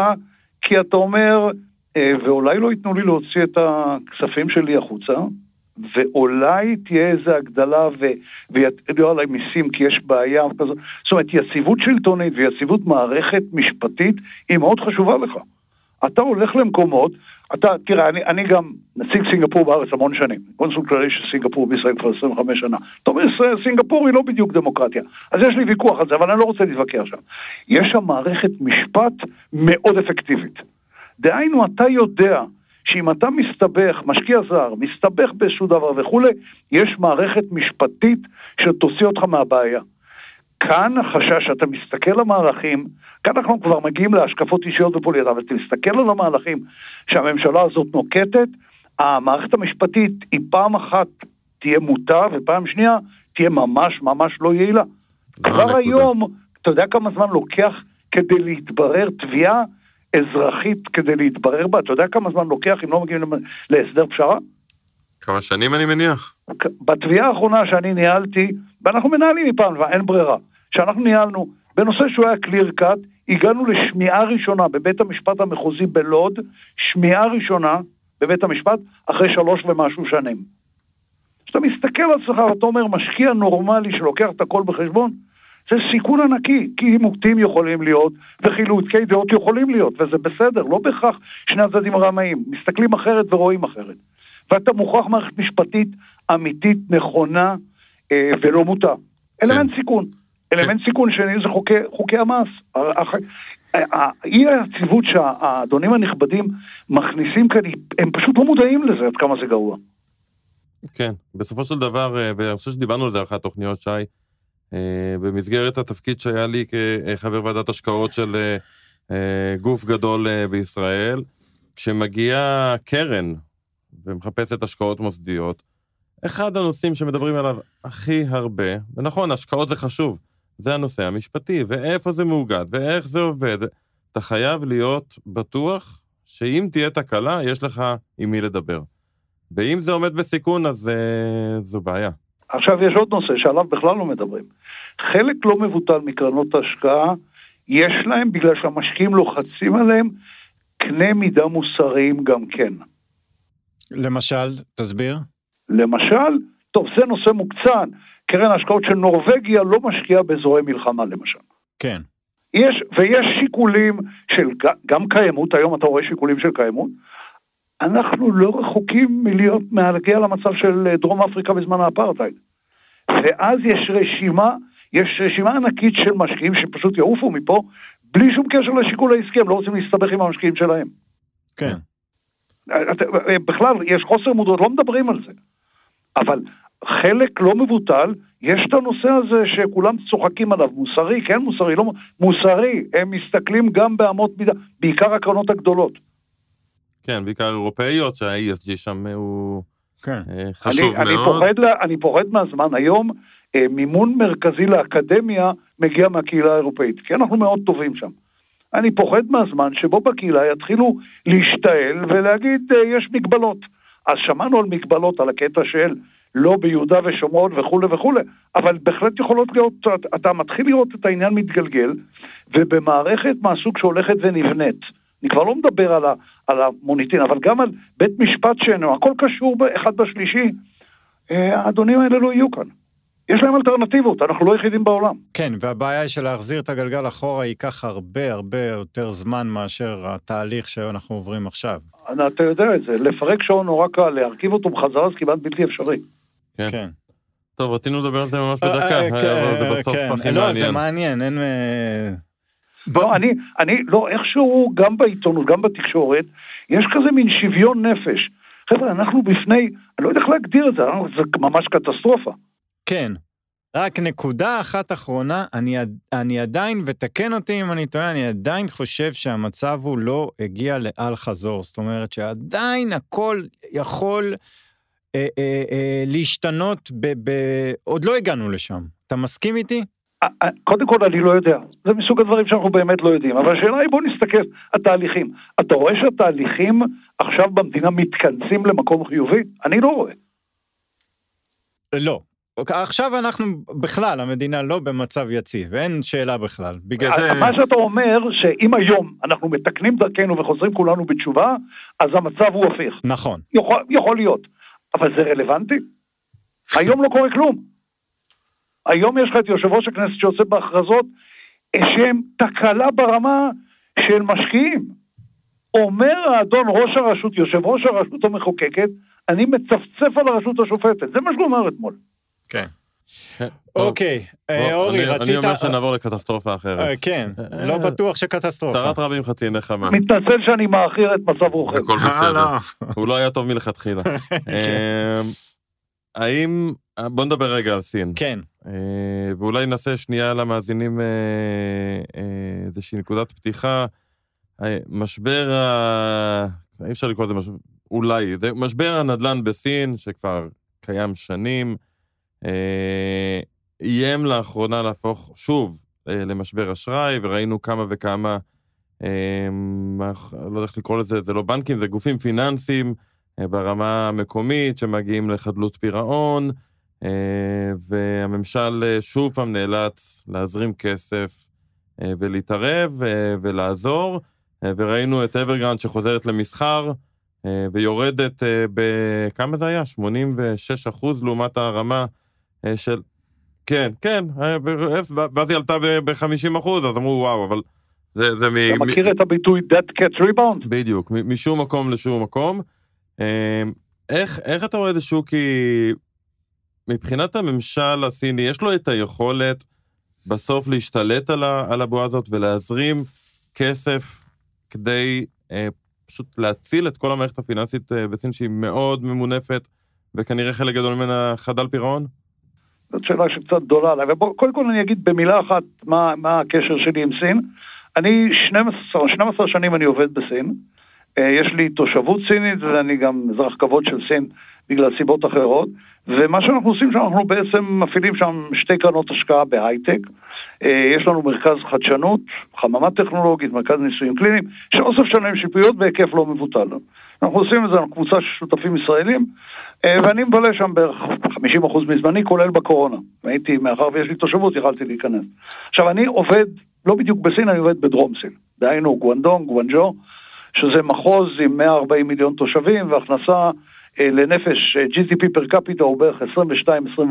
כי אתה אומר, אה, ואולי לא ייתנו לי להוציא את הכספים שלי החוצה, ואולי תהיה איזו הגדלה ויטילו עליי מיסים כי יש בעיה כזאת. זאת אומרת, יציבות שלטונית ויציבות מערכת משפטית היא מאוד חשובה לך. אתה הולך למקומות, אתה, תראה, אני, אני גם נציג סינגפור בארץ המון שנים, קונסול כללי של סינגפור בישראל כבר 25 שנה. אתה אומר, סינגפור היא לא בדיוק דמוקרטיה, אז יש לי ויכוח על זה, אבל אני לא רוצה להתווכח שם. יש שם מערכת משפט מאוד אפקטיבית. דהיינו, אתה יודע שאם אתה מסתבך, משקיע זר, מסתבך באיזשהו דבר וכולי, יש מערכת משפטית שתוציא אותך מהבעיה. כאן החשש, אתה מסתכל על המהלכים, כאן אנחנו כבר מגיעים להשקפות אישיות ופוליטיות, אבל אתה מסתכל על המהלכים שהממשלה הזאת נוקטת, המערכת המשפטית היא פעם אחת תהיה מוטה, ופעם שנייה תהיה ממש ממש לא יעילה. כבר היום, אתה יודע כמה זמן לוקח כדי להתברר תביעה אזרחית כדי להתברר בה? אתה יודע כמה זמן לוקח אם לא מגיעים להסדר פשרה? כמה שנים אני מניח. בתביעה האחרונה שאני ניהלתי, ואנחנו מנהלים מפעם, אין ברירה, שאנחנו ניהלנו, בנושא שהוא היה קליר קאט, הגענו לשמיעה ראשונה בבית המשפט המחוזי בלוד, שמיעה ראשונה בבית המשפט, אחרי שלוש ומשהו שנים. כשאתה מסתכל על עצמך ואתה אומר, משקיע נורמלי שלוקח את הכל בחשבון, זה סיכון ענקי, כי עימותים יכולים להיות, וחילוקי דעות יכולים להיות, וזה בסדר, לא בהכרח שני הצדדים הרמאים, מסתכלים אחרת ורואים אחרת. ואתה מוכרח מערכת משפטית אמיתית, נכונה, אה, ולא מוטה. אלמנט כן. סיכון. אלמנט כן. סיכון שני זה חוקי, חוקי המס. האי היציבות שהאדונים הנכבדים מכניסים כאן, הם פשוט לא מודעים לזה עד כמה זה גרוע. כן, בסופו של דבר, אה, ואני חושב שדיברנו על זה אחת התוכניות, שי, אה, במסגרת התפקיד שהיה לי כחבר ועדת השקעות של אה, גוף גדול בישראל, כשמגיעה קרן ומחפשת השקעות מוסדיות, אחד הנושאים שמדברים עליו הכי הרבה, ונכון, השקעות זה חשוב, זה הנושא המשפטי, ואיפה זה מאוגד, ואיך זה עובד. אתה חייב להיות בטוח שאם תהיה תקלה, יש לך עם מי לדבר. ואם זה עומד בסיכון, אז זו בעיה. עכשיו יש עוד נושא שעליו בכלל לא מדברים. חלק לא מבוטל מקרנות השקעה, יש להם, בגלל שהמשקיעים לוחצים עליהם, קנה מידה מוסריים גם כן. למשל, תסביר. למשל, טוב, זה נושא מוקצן. קרן ההשקעות של נורבגיה לא משקיעה באזורי מלחמה למשל. כן. יש, ויש שיקולים של גם קיימות, היום אתה רואה שיקולים של קיימות. אנחנו לא רחוקים מלהיות, מהגיע למצב של דרום אפריקה בזמן האפרטהייד. ואז יש רשימה, יש רשימה ענקית של משקיעים שפשוט יעופו מפה, בלי שום קשר לשיקול העסקי, הם לא רוצים להסתבך עם המשקיעים שלהם. כן. בכלל, יש חוסר מודעות, לא מדברים על זה. אבל חלק לא מבוטל, יש את הנושא הזה שכולם צוחקים עליו, מוסרי, כן מוסרי, לא מוסרי, הם מסתכלים גם באמות מידה, בעיקר הקרנות הגדולות. כן, בעיקר אירופאיות, שה-ESG שם הוא כן. אה, חשוב אני, מאוד. אני פוחד, אני פוחד מהזמן, היום אה, מימון מרכזי לאקדמיה מגיע מהקהילה האירופאית, כי אנחנו מאוד טובים שם. אני פוחד מהזמן שבו בקהילה יתחילו להשתעל ולהגיד אה, יש מגבלות. אז שמענו על מגבלות, על הקטע של לא ביהודה ושומרון וכולי וכולי, אבל בהחלט יכולות להיות, אתה מתחיל לראות את העניין מתגלגל, ובמערכת מהסוג שהולכת ונבנית, אני כבר לא מדבר על, ה, על המוניטין, אבל גם על בית משפט שאינו, הכל קשור אחד בשלישי, אה, האדונים האלה לא יהיו כאן. יש להם אלטרנטיבות, אנחנו לא יחידים בעולם. כן, והבעיה היא שלהחזיר את הגלגל אחורה ייקח הרבה הרבה יותר זמן מאשר התהליך שאנחנו עוברים עכשיו. אתה יודע את זה, לפרק שעון נורא קל, להרכיב אותו בחזרה זה כמעט בלתי אפשרי. כן. כן. טוב, רצינו לדבר על זה ממש בדקה, אה, אה, אבל זה כן, בסוף כן. הכי לא, מעניין. זה מעניין, אין... לא, אני, אני, לא, איכשהו, גם בעיתונות, גם בתקשורת, יש כזה מין שוויון נפש. חבר'ה, אנחנו בפני, אני לא יודע איך להגדיר את זה, זה ממש קטסטרופה. כן. רק נקודה אחת אחרונה, אני, אני עדיין, ותקן אותי אם אני טועה, אני עדיין חושב שהמצב הוא לא הגיע לאל חזור. זאת אומרת שעדיין הכל יכול אה, אה, אה, להשתנות, ב, ב, עוד לא הגענו לשם. אתה מסכים איתי? קודם כל אני לא יודע, זה מסוג הדברים שאנחנו באמת לא יודעים, אבל השאלה היא בוא נסתכל, התהליכים. אתה רואה שהתהליכים עכשיו במדינה מתכנסים למקום חיובי? אני לא רואה. לא. עכשיו אנחנו בכלל, המדינה לא במצב יציב, אין שאלה בכלל. בגלל זה... מה שאתה אומר, שאם היום אנחנו מתקנים דרכנו וחוזרים כולנו בתשובה, אז המצב הוא הפיך. נכון. יכול, יכול להיות. אבל זה רלוונטי? היום לא קורה כלום. היום יש לך את יושב ראש הכנסת שעושה בהכרזות שהם תקלה ברמה של משקיעים. אומר האדון ראש הרשות, יושב ראש הרשות המחוקקת, אני מצפצף על הרשות השופטת. זה מה שהוא אמר אתמול. כן. כן. אוקיי, אה, אורי, אני- רצית... אני אומר שנעבור לקטסטרופה אה, אחרת. כן, אה, לא בטוח שקטסטרופה. צרת רבים חצי נחמה. מתנצל שאני מאחיר את מצב רוחי. הכל אה, בסדר. לא. הוא לא היה טוב מלכתחילה. אמ, האם... בוא נדבר רגע על סין. כן, אה, ואולי נעשה שנייה למאזינים אה, אה, איזושהי נקודת פתיחה. אה, משבר ה... אי אפשר לקרוא לזה משבר, אולי, זה משבר הנדל"ן בסין, שכבר קיים שנים, אה, איים לאחרונה להפוך שוב אה, למשבר אשראי, וראינו כמה וכמה, אה, לא יודע איך לקרוא לזה, זה לא בנקים, זה גופים פיננסיים אה, ברמה המקומית שמגיעים לחדלות פירעון, אה, והממשל אה, שוב פעם נאלץ להזרים כסף אה, ולהתערב אה, ולעזור, אה, וראינו את אברגרנד שחוזרת למסחר אה, ויורדת אה, בכמה זה היה? 86 אחוז לעומת הרמה אה, של... כן, כן, אה, ואז היא עלתה ב-50 אחוז, אז אמרו וואו, אבל זה, זה מ... אתה מ- מכיר את הביטוי dead cat rebound? בדיוק, מ- משום מקום לשום מקום. אה, איך, איך אתה רואה את השוק? כי מבחינת הממשל הסיני, יש לו את היכולת בסוף להשתלט על, ה, על הבועה הזאת ולהזרים כסף כדי אה, פשוט להציל את כל המערכת הפיננסית אה, בסין, שהיא מאוד ממונפת, וכנראה חלק גדול ממנה חדל פירעון? זאת שאלה שקצת גדולה עליי, וקודם כל אני אגיד במילה אחת מה, מה הקשר שלי עם סין. אני 12, 12 שנים אני עובד בסין, יש לי תושבות סינית ואני גם אזרח כבוד של סין בגלל סיבות אחרות, ומה שאנחנו עושים שם, אנחנו בעצם מפעילים שם שתי קרנות השקעה בהייטק, אה, יש לנו מרכז חדשנות, חממה טכנולוגית, מרכז ניסויים קליניים, שאוסף שלהם שיפויות בהיקף לא מבוטל. אנחנו עושים את זה, אנחנו קבוצה של שותפים ישראלים, אה, ואני מבלה שם בערך 50% מזמני, כולל בקורונה. הייתי, מאחר ויש לי תושבות, יכלתי להיכנס. עכשיו, אני עובד, לא בדיוק בסין, אני עובד בדרום סין. דהיינו, גואנדונג, גואנג'ו, שזה מחוז עם 140 מיליון תושבים, והכנסה אה, לנפש, אה, GDP פר קפיטה הוא בערך 22-24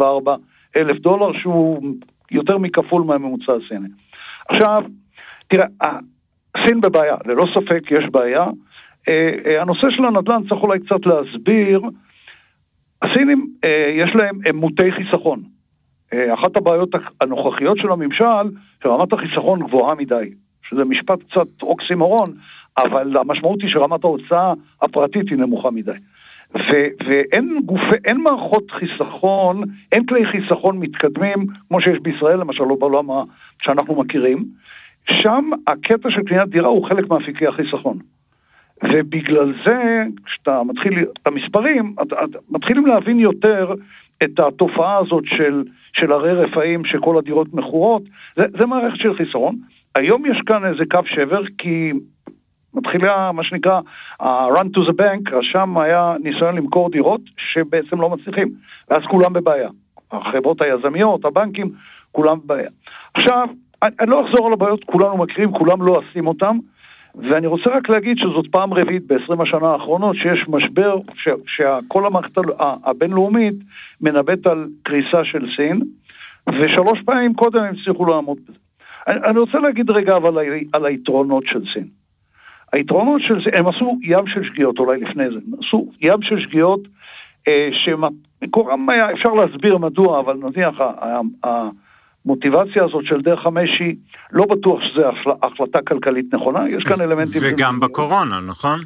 אלף דולר, שהוא יותר מכפול מהממוצע הסיני. עכשיו, תראה, סין בבעיה, ללא ספק יש בעיה. אה, אה, הנושא של הנדל"ן צריך אולי קצת להסביר. הסינים, אה, יש להם הם מוטי חיסכון. אה, אחת הבעיות הנוכחיות של הממשל, שרמת החיסכון גבוהה מדי, שזה משפט קצת אוקסימורון, אבל המשמעות היא שרמת ההוצאה הפרטית היא נמוכה מדי. ו- ואין גופי, אין מערכות חיסכון, אין כלי חיסכון מתקדמים, כמו שיש בישראל, למשל, לא בעולם שאנחנו מכירים. שם הקטע של קניית דירה הוא חלק מאפיקי החיסכון. ובגלל זה, כשאתה מתחיל, את המספרים, את, את, מתחילים להבין יותר את התופעה הזאת של, של הרי רפאים, שכל הדירות מכורות, זה, זה מערכת של חיסרון. היום יש כאן איזה קו שבר, כי מתחילה מה שנקרא ה-run to the bank, שם היה ניסיון למכור דירות שבעצם לא מצליחים, ואז כולם בבעיה. החברות היזמיות, הבנקים, כולם בבעיה. עכשיו, אני, אני לא אחזור על הבעיות, כולנו מכירים, כולם לא עושים אותם. ואני רוצה רק להגיד שזאת פעם רביעית ב-20 השנה האחרונות שיש משבר שכל המערכת הבינלאומית מנבאת על קריסה של סין, ושלוש פעמים קודם הם הצליחו לעמוד בזה. אני, רוצה להגיד רגע אבל על, על היתרונות של סין. היתרונות של סין, הם עשו ים של שגיאות אולי לפני זה, הם עשו ים של שגיאות אה, שמקורם היה, אפשר להסביר מדוע, אבל נניח המוטיבציה הזאת של דרך חמש היא, לא בטוח שזו החל- החלטה כלכלית נכונה, יש כאן אלמנטים... וגם בקורונה, נכון?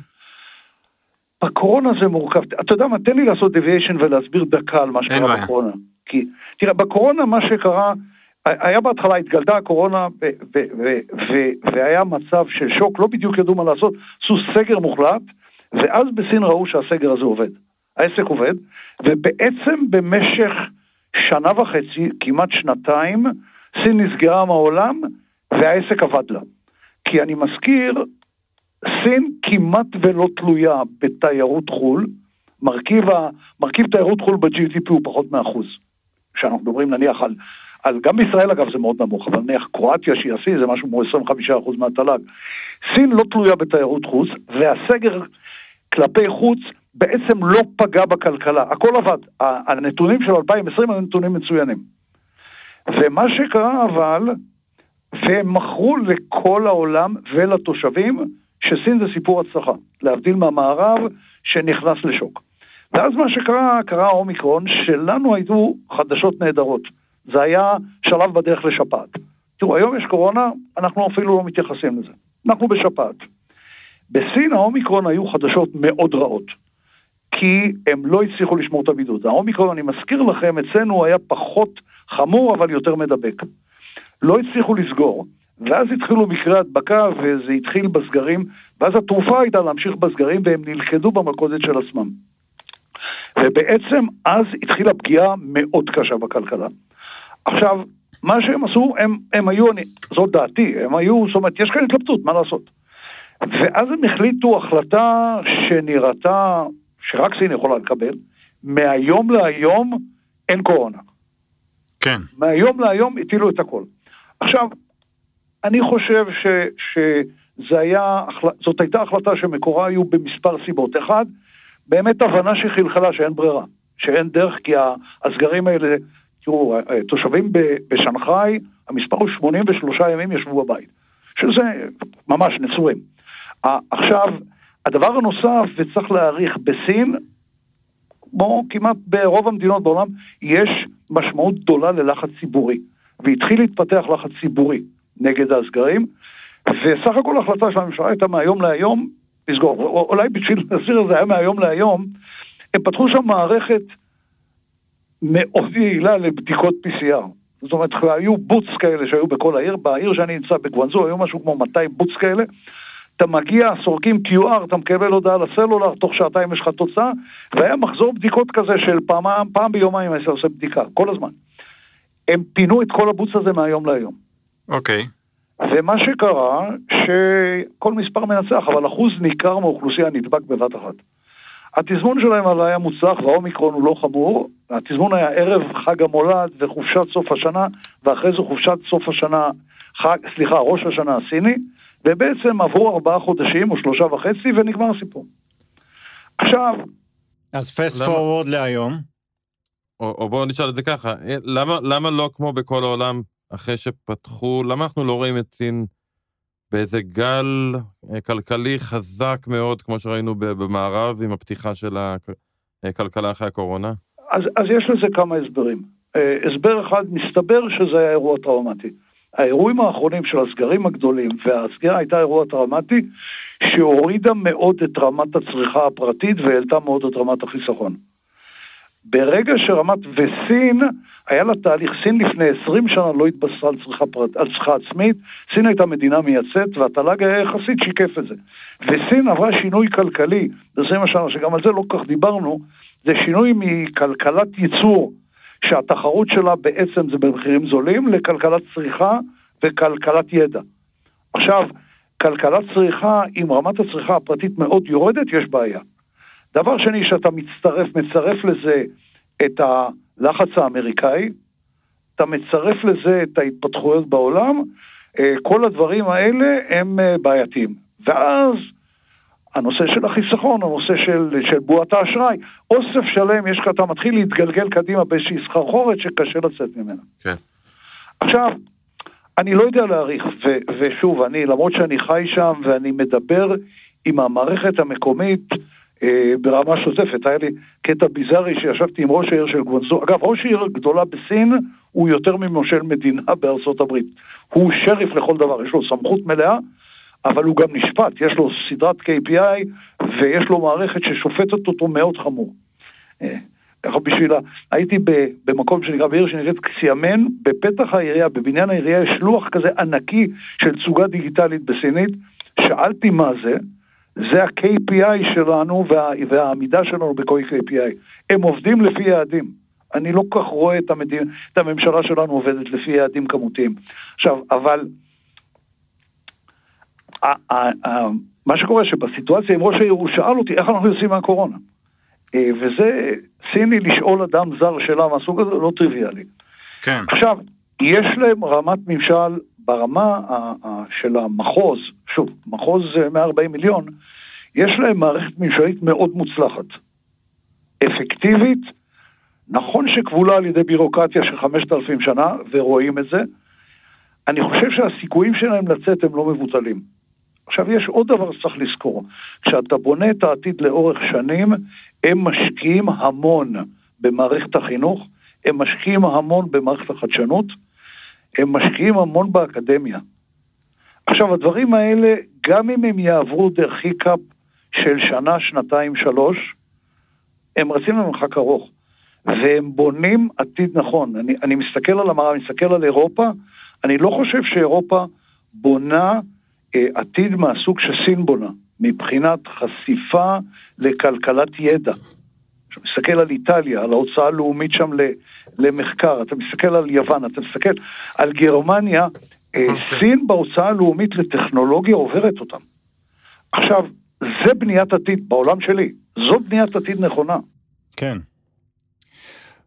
בקורונה זה מורכב. אתה יודע מה, תן לי לעשות deviation ולהסביר דקה על מה שקרה. בקורונה. כי, תראה, בקורונה מה שקרה, היה בהתחלה, התגלתה הקורונה ו- ו- ו- והיה מצב של שוק, לא בדיוק ידעו מה לעשות, עשו סגר מוחלט, ואז בסין ראו שהסגר הזה עובד. העסק עובד, ובעצם במשך שנה וחצי, כמעט שנתיים, סין נסגרה מהעולם והעסק עבד לה. כי אני מזכיר, סין כמעט ולא תלויה בתיירות חו"ל, מרכיב, ה, מרכיב תיירות חו"ל ב-GDP הוא פחות מאחוז. כשאנחנו מדברים נניח על, על, גם בישראל אגב זה מאוד נמוך, אבל נניח קרואטיה שהיא השיא זה משהו כמו 25% מהתל"ג. סין לא תלויה בתיירות חוץ, והסגר כלפי חוץ בעצם לא פגע בכלכלה, הכל עבד. הנתונים של 2020 הם נתונים מצוינים. ומה שקרה אבל, והם מכרו לכל העולם ולתושבים שסין זה סיפור הצלחה, להבדיל מהמערב שנכנס לשוק. ואז מה שקרה, קרה האומיקרון, שלנו היו חדשות נהדרות. זה היה שלב בדרך לשפעת. תראו, היום יש קורונה, אנחנו אפילו לא מתייחסים לזה. אנחנו בשפעת. בסין האומיקרון היו חדשות מאוד רעות, כי הם לא הצליחו לשמור את הבידוד. האומיקרון, אני מזכיר לכם, אצלנו היה פחות חמור, אבל יותר מדבק. לא הצליחו לסגור, ואז התחילו מקרי הדבקה, וזה התחיל בסגרים, ואז התרופה הייתה להמשיך בסגרים, והם נלכדו במלכודת של עצמם. ובעצם אז התחילה פגיעה מאוד קשה בכלכלה. עכשיו, מה שהם עשו, הם, הם היו, אני, זאת דעתי, הם היו, זאת אומרת, יש כאן התלבטות, מה לעשות? ואז הם החליטו החלטה שנראתה, שרק סין יכולה לקבל, מהיום להיום אין קורונה. כן. מהיום להיום הטילו את הכל. עכשיו, אני חושב ש, שזה היה, זאת הייתה החלטה שמקורה היו במספר סיבות. אחד, באמת הבנה שחלחלה שאין ברירה, שאין דרך, כי הסגרים האלה, תראו, תושבים בשנגחאי, המספר הוא 83 ימים ישבו בבית, שזה ממש נצורים. עכשיו, הדבר הנוסף, וצריך להעריך, בסין, כמו כמעט ברוב המדינות בעולם, יש משמעות גדולה ללחץ ציבורי, והתחיל להתפתח לחץ ציבורי נגד הסגרים, וסך הכל ההחלטה של הממשלה הייתה מהיום להיום לסגור. אולי בשביל להסביר את זה היה מהיום להיום, הם פתחו שם מערכת מאוד יעילה לבדיקות PCR. זאת אומרת, היו בוץ כאלה שהיו בכל העיר, בעיר שאני נמצא בגוונזו, היו משהו כמו 200 בוץ כאלה. אתה מגיע, סורקים QR, אתה מקבל הודעה לסלולר, תוך שעתיים יש לך תוצאה, והיה מחזור בדיקות כזה של פעם, פעם ביומיים הייתי עושה בדיקה, כל הזמן. הם פינו את כל הבוץ הזה מהיום להיום. אוקיי. Okay. ומה שקרה, שכל מספר מנצח, אבל אחוז ניכר מהאוכלוסייה נדבק בבת אחת. התזמון שלהם אבל היה מוצלח והאומיקרון הוא לא חמור, התזמון היה ערב חג המולד וחופשת סוף השנה, ואחרי זה חופשת סוף השנה, חג, סליחה, ראש השנה הסיני, ובעצם עברו ארבעה חודשים או שלושה וחצי ונגמר הסיפור. עכשיו... אז פסט פורוורד להיום. או, או בואו נשאל את זה ככה, למה, למה לא כמו בכל העולם אחרי שפתחו, למה אנחנו לא רואים את סין באיזה גל אה, כלכלי חזק מאוד, כמו שראינו במערב, עם הפתיחה של הכלכלה אחרי הקורונה? אז, אז יש לזה כמה הסברים. אה, הסבר אחד, מסתבר שזה היה אירוע טראומטי. האירועים האחרונים של הסגרים הגדולים, והסגירה הייתה אירוע טראומטי, שהורידה מאוד את רמת הצריכה הפרטית והעלתה מאוד את רמת החיסכון. ברגע שרמת, וסין, היה לה תהליך, סין לפני 20 שנה לא התבססה על צריכה, פרט, על צריכה עצמית, סין הייתה מדינה מייצאת והתל"ג היה יחסית שיקף את זה. וסין עברה שינוי כלכלי, ב-20 שנה, שגם על זה לא כל כך דיברנו, זה שינוי מכלכלת ייצור, שהתחרות שלה בעצם זה במחירים זולים, לכלכלת צריכה וכלכלת ידע. עכשיו, כלכלת צריכה, אם רמת הצריכה הפרטית מאוד יורדת, יש בעיה. דבר שני, שאתה מצטרף, מצרף לזה את הלחץ האמריקאי, אתה מצרף לזה את ההתפתחויות בעולם, אה, כל הדברים האלה הם אה, בעייתיים. ואז הנושא של החיסכון, הנושא של, של בועת האשראי, אוסף שלם, יש לך, אתה מתחיל להתגלגל קדימה באיזושהי סחרחורת שקשה לצאת ממנה. כן. עכשיו, אני לא יודע להעריך, ו, ושוב, אני, למרות שאני חי שם ואני מדבר עם המערכת המקומית, ברמה שוטפת. היה לי קטע ביזארי שישבתי עם ראש העיר של גוונזו. אגב, ראש עיר גדולה בסין הוא יותר ממושל מדינה בארצות הברית. הוא שריף לכל דבר, יש לו סמכות מלאה, אבל הוא גם נשפט, יש לו סדרת KPI ויש לו מערכת ששופטת אותו מאוד חמור. אה, ככה בשביל ה... הייתי במקום שנקרא בעיר שנראית סיאמן, בפתח העירייה, בבניין העירייה יש לוח כזה ענקי של תצוגה דיגיטלית בסינית, שאלתי מה זה, זה ה-KPI שלנו וה, והעמידה שלנו בכל KPI. הם עובדים לפי יעדים. אני לא כל כך רואה את, המדינה, את הממשלה שלנו עובדת לפי יעדים כמותיים. עכשיו, אבל מה שקורה שבסיטואציה עם ראש העיר הוא שאל אותי איך אנחנו יוצאים מהקורונה. אה, וזה סיני לשאול אדם זר שאלה מהסוג הזה לא טריוויאלי. כן. עכשיו, יש להם רמת ממשל ברמה של המחוז, שוב, מחוז 140 מיליון, יש להם מערכת ממשלית מאוד מוצלחת. אפקטיבית, נכון שכבולה על ידי בירוקרטיה של 5,000 שנה, ורואים את זה, אני חושב שהסיכויים שלהם לצאת הם לא מבוטלים. עכשיו, יש עוד דבר שצריך לזכור. כשאתה בונה את העתיד לאורך שנים, הם משקיעים המון במערכת החינוך, הם משקיעים המון במערכת החדשנות, הם משקיעים המון באקדמיה. עכשיו, הדברים האלה, גם אם הם יעברו דרך היקאפ של שנה, שנתיים, שלוש, הם רצים למרחק ארוך. והם בונים עתיד נכון. אני, אני מסתכל על המראה, אני מסתכל על אירופה, אני לא חושב שאירופה בונה אה, עתיד מהסוג שסין בונה, מבחינת חשיפה לכלכלת ידע. אתה מסתכל על איטליה, על ההוצאה הלאומית שם למחקר, אתה מסתכל על יוון, אתה מסתכל על גרמניה, אה, אוקיי. סין בהוצאה הלאומית לטכנולוגיה עוברת אותם. עכשיו, זה בניית עתיד בעולם שלי, זו בניית עתיד נכונה. כן.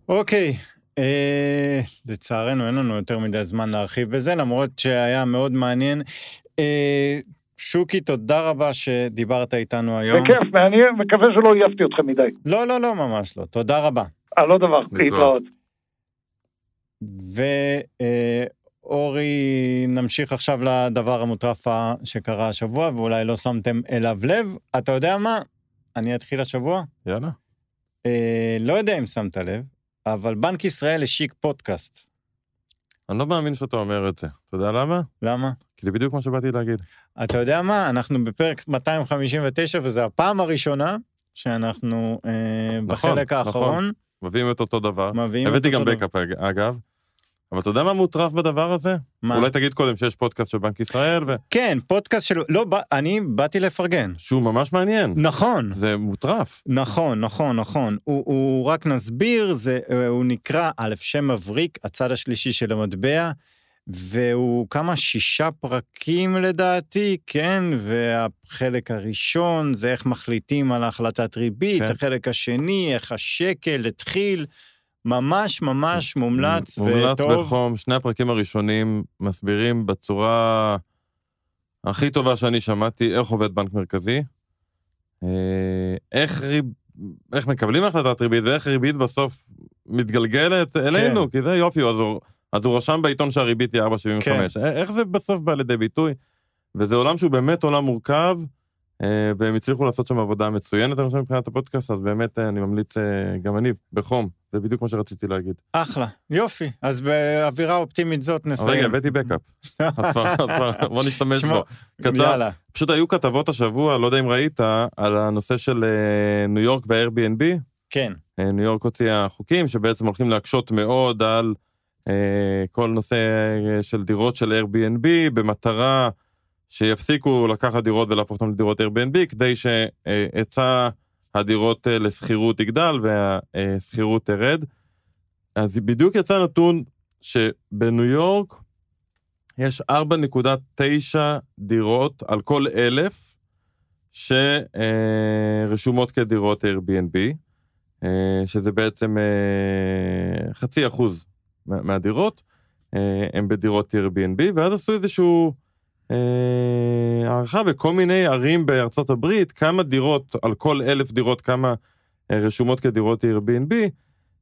אוקיי, אה, לצערנו אין לנו יותר מדי זמן להרחיב בזה, למרות שהיה מאוד מעניין. אה, שוקי, תודה רבה שדיברת איתנו היום. בכיף, מעניין, מקווה שלא עייפתי אתכם מדי. לא, לא, לא, ממש לא. תודה רבה. אה, לא דבר, להתראות. ואורי, נמשיך עכשיו לדבר המוטרף שקרה השבוע, ואולי לא שמתם אליו לב. אתה יודע מה? אני אתחיל השבוע. יאללה. אה, לא יודע אם שמת לב, אבל בנק ישראל השיק פודקאסט. אני לא מאמין שאתה אומר את זה. אתה יודע למה? למה? כי זה בדיוק מה שבאתי להגיד. אתה יודע מה? אנחנו בפרק 259, וזו הפעם הראשונה שאנחנו אה, נכון, בחלק האחרון. נכון. מביאים את אותו דבר. מביאים את אותו דבר. הבאתי גם בקאפ, אגב. אבל אתה יודע מה מוטרף בדבר הזה? מה? אולי תגיד קודם שיש פודקאסט של בנק ישראל ו... כן, פודקאסט של... לא, אני באתי לפרגן. שהוא ממש מעניין. נכון. זה מוטרף. נכון, נכון, נכון. הוא, הוא רק נסביר, זה, הוא נקרא א' שם מבריק, הצד השלישי של המטבע, והוא כמה שישה פרקים לדעתי, כן? והחלק הראשון זה איך מחליטים על החלטת ריבית, כן. החלק השני, איך השקל התחיל. ממש ממש מומלץ וטוב. מומלץ בחום, שני הפרקים הראשונים מסבירים בצורה הכי טובה שאני שמעתי איך עובד בנק מרכזי, אה, איך, ריב... איך מקבלים החלטת ריבית ואיך ריבית בסוף מתגלגלת אלינו, כן. כי זה יופי, אז הוא, אז הוא רשם בעיתון שהריבית היא 4.75. כן. איך זה בסוף בא לידי ביטוי? וזה עולם שהוא באמת עולם מורכב, אה, והם הצליחו לעשות שם עבודה מצוינת, אני חושב, מבחינת הפודקאסט, אז באמת אה, אני ממליץ, גם אני, בחום, זה בדיוק מה שרציתי להגיד. אחלה, יופי. אז באווירה אופטימית זאת נסיים. רגע, הבאתי בקאפ. אז כבר, בוא נשתמש בו. יאללה. פשוט היו כתבות השבוע, לא יודע אם ראית, על הנושא של אה, ניו יורק וה-Airbnb. כן. אה, ניו יורק הוציאה חוקים שבעצם הולכים להקשות מאוד על אה, כל נושא של דירות של Airbnb, במטרה שיפסיקו לקחת דירות ולהפוך אותן לדירות Airbnb, כדי שהיצע... הדירות אה, לשכירות יגדל והשכירות תרד. אז בדיוק יצא נתון שבניו יורק יש 4.9 דירות על כל אלף שרשומות כדירות Airbnb, אה, שזה בעצם אה, חצי אחוז מהדירות, הם בדירות Airbnb, ואז עשו איזשהו אה, הערכה בכל מיני ערים בארצות הברית, כמה דירות, על כל אלף דירות, כמה אה, רשומות כדירות Airbnb,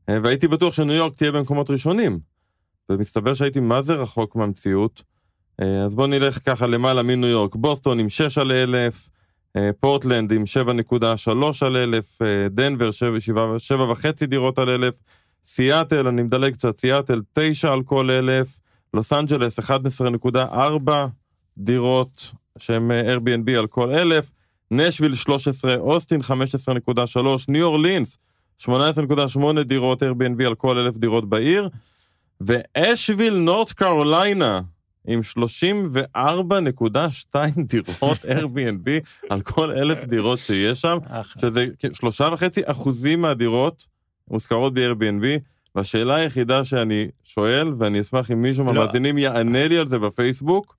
אה, והייתי בטוח שניו יורק תהיה במקומות ראשונים. ומסתבר שהייתי מה זה רחוק מהמציאות. אז בואו נלך ככה למעלה מניו יורק, בוסטון עם 6 על אלף, פורטלנד עם 7.3 על אלף, דנבר 7.5 דירות על אלף, סיאטל, אני מדלג קצת, סיאטל 9 על כל אלף, לוס אנג'לס 11.4 דירות שהן אה, Airbnb על כל אלף, נשוויל 13, אוסטין 15.3, ניו אורלינס 18.8 דירות Airbnb על כל אלף דירות בעיר, ואשוויל נורט קרוליינה עם 34.2 דירות Airbnb על כל אלף דירות שיש שם, שזה שלושה וחצי אחוזים מהדירות מוזכרות ב-Airbnb, והשאלה היחידה שאני שואל, ואני אשמח אם מישהו לא. מהמאזינים יענה לי על זה בפייסבוק,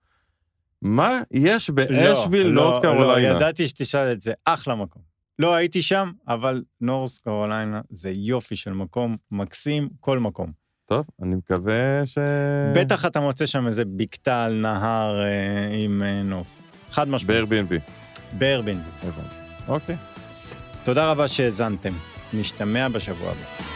מה יש באשוויל, לא, נורס קרוליינה? לא, ידעתי שתשאל את זה, אחלה מקום. לא הייתי שם, אבל נורס קרוליינה זה יופי של מקום, מקסים, כל מקום. טוב, אני מקווה ש... בטח אתה מוצא שם איזה בקתה על נהר אה, עם אה, נוף. חד משמעית. ב-Airbnb. ב-Airbnb. אוקיי. תודה רבה שהאזנתם. נשתמע בשבוע הבא.